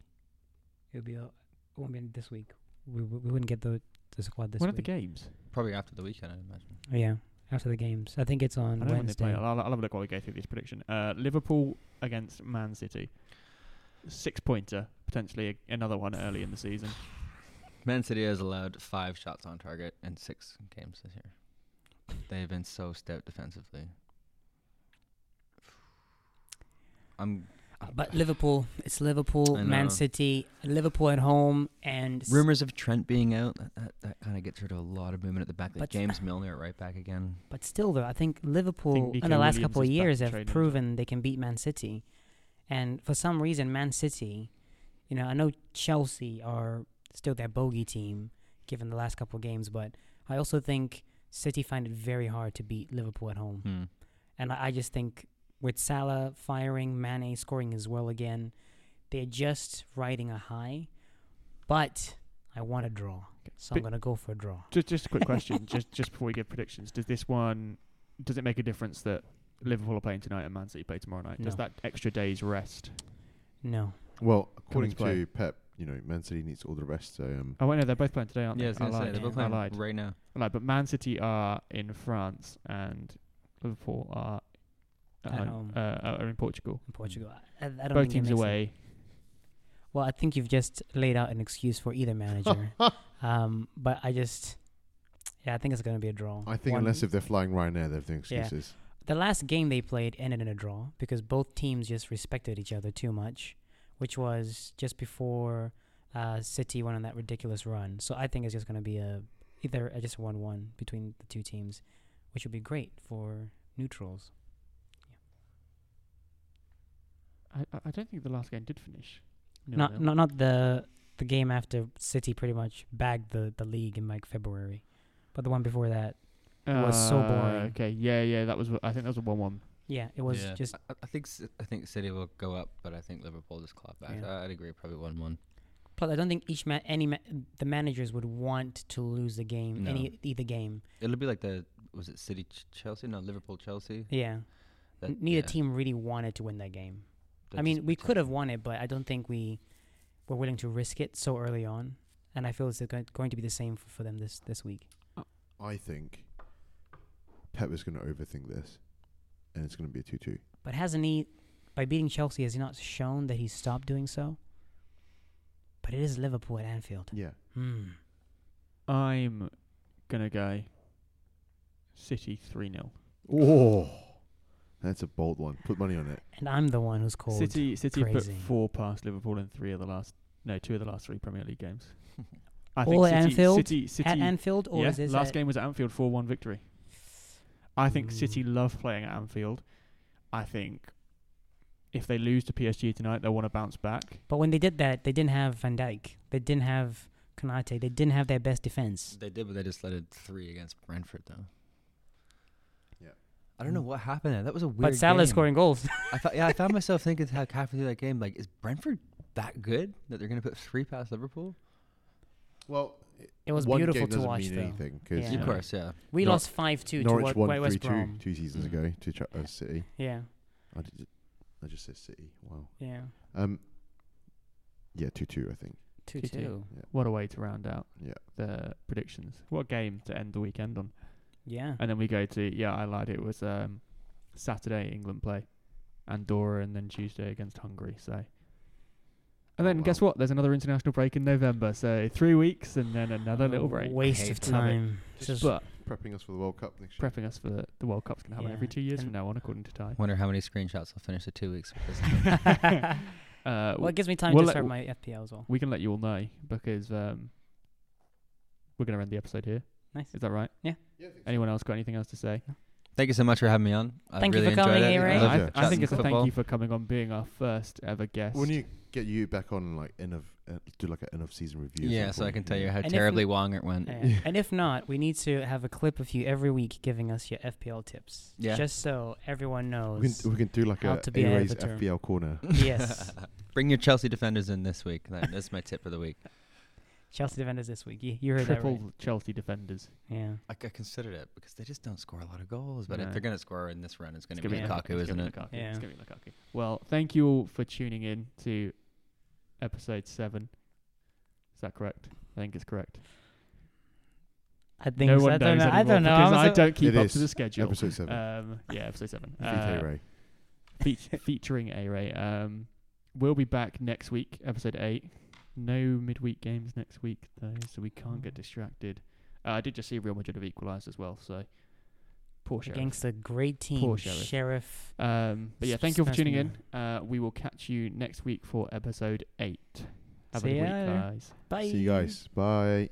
It'll be. Uh, it won't be this week. We, we, we wouldn't get the the squad this week. when are the games? probably after the weekend, I imagine. Yeah, after the games. I think it's on I don't know when they Wednesday. play. I'll, I'll have a look while we go through this prediction. Uh, Liverpool against Man City. Six pointer, potentially a, another one early in the season. Man City has allowed five shots on target in six games this year. They've been so stout defensively. I'm Uh, But Liverpool, it's Liverpool, Man. City, Liverpool at home, and rumors of Trent being out. That, that, that kind of gets rid of a lot of movement at the back. Like But- James Milner right back again. But still, though, I think Liverpool Neco in the last Williams couple of years have proven they can beat Man City, and for some reason, Man City, you know, I know Chelsea are still their bogey team given the last couple of games, but I also think City find it very hard to beat Liverpool at home. Hmm. And I I just think with Salah firing, Mane scoring as well again, they're just riding a high. But I want a draw. So I'm going to go for a draw. Just just a quick question, just just before we give predictions. Does this one does it make a difference that Liverpool are playing tonight and Man City play tomorrow night? Does that extra day's rest? No. Well, according into play. to Pep, you know, Man City needs all the rest. So um, Oh wait, no, they're both playing today, aren't Yeah, I they? was gonna say lied. they're both Yeah. playing I lied. right now. I lied. But Man City are in France and Liverpool are at At home, home. Uh, are in Portugal. In Portugal. I, I don't Both think it teams makes a- away. Well, I think you've just laid out an excuse for either manager. um, but I just, yeah, I think it's going to be a draw. I think One- unless if they're flying Ryanair, they've no Yeah. excuses. the last game they played ended in a draw because both teams just respected each other too much, which was just before uh, City went on that ridiculous run. So I think it's just going to be a either a just a one-one between the two teams, which would be great for neutrals. I, I- I don't think the last game did finish. Not nil-nil. not not the the game after City pretty much bagged the the league in like February, but the one before that. it was so Uh, boring. Okay, yeah, yeah, that was. I think that was a one-one. Yeah, it was Yeah. just I, I think C- I think City will go up, but I think Liverpool just clap back. Yeah. I- I'd agree, probably one-one. Plus, I don't think each ma- any ma- the managers would want to lose the game, No. any either game. It'll be like the was it City Ch- Chelsea? No, Liverpool Chelsea. Yeah, That, N- neither yeah, team really wanted to win that game. I mean, we could have won it, but I don't think we were willing to risk it so early on. And I feel it's going to be the same for, for them this this week. I think Pep is going to overthink this, and it's going to be a two-two. But hasn't he, by beating Chelsea, has he not shown that he's stopped doing so? But it is Liverpool at Anfield. Yeah. Hmm. I'm gonna go City three 0 Oh, that's a bold one. Put money on it. And I'm the one who's called. City City put four past Liverpool in three of the last no two of the last three Premier League games. I All at City, Anfield? City, City, at Anfield, or yeah, is this last game was at Anfield four one victory. I think City mm. love playing at Anfield. I think if they lose to PSG tonight, they'll want to bounce back. But when they did that, they didn't have Van Dijk. They didn't have Konate. They didn't have their best defense. They did, but they just let it three against Brentford though. Yeah. I don't know what happened there. That was a weird. But Salah's game. scoring goals. I thought, yeah, I found myself thinking how halfway through that game, like, is Brentford that good that they're going to put three past Liverpool? Well, It was one beautiful game to doesn't watch, mean though. anything because Yeah. Of course, yeah. We Nor- lost five two to Norwich what, won Wa- West two Brom. two seasons Mm. ago to Ch- uh, City. Yeah, I, did, I just said City. Wow. yeah, Um. Yeah, two two. I think. two 2-2. two. What a way to round out Yeah. the predictions. What game to end the weekend on. Yeah, And then we go to yeah, I lied. It was um, Saturday England play, Andorra, and then Tuesday against Hungary. So, and then wow. guess what? There's another international break in November. So three weeks and then another little break. Waste of to love it. time. Just But Prepping us for the World Cup next year. prepping us for the, the World Cup's gonna happen every two years from now on, according to Ty. Wonder how many screenshots I'll finish in two weeks Uh, well, it gives me time we'll to let- start my FPL as well. we can let you all know because um, we're gonna end the episode here. Nice. Is that right? Yeah, I think so. Anyone else got anything else to say? Thank you so much for having me on. I Thank you for coming, it. A-Ray. I I, love Yeah. th- I think it's a thank you for coming on, being our first ever guest. When you get you back on like end of uh, do like an end of season review. at Yeah, some so I point, can tell you how And if terribly n- wrong it went. Yeah. and if not, we need to have a clip of you every week giving us your FPL tips. Yeah. Just so everyone knows. We can, we can do like how a to be an A-Ray's editor. FPL corner. yes. Bring your Chelsea defenders in this week. That- That's my tip of the week. Chelsea defenders this week. You, you heard triple that right. Chelsea defenders. Yeah. I, I considered it because they just don't score a lot of goals. But No. if they're going to score in this run, it's going to be gonna be- Lukaku, It's isn't gonna it? be Lukaku. Yeah. It's gonna be Lukaku. Well, thank you all for tuning in to episode seven. Is that correct? I think it's correct. I think no so. one I don't knows know. I anymore don't know. because I'm I so- don't keep It up is to the schedule. Episode seven. Um, yeah, episode seven. Feet Uh, A-Ray. feat- featuring A Ray. Um, we'll be back next week, episode eight. No midweek games next week though, so we can't get distracted. Uh, I did just see Real Madrid have equalised as well, so poor Sheriff. Against a great team. Poor Sheriff. Sheriff. Um, but yeah, thank you for tuning in. Uh, we will catch you next week for episode eight. Have See a good ya. week, guys. Bye. See you guys. Bye.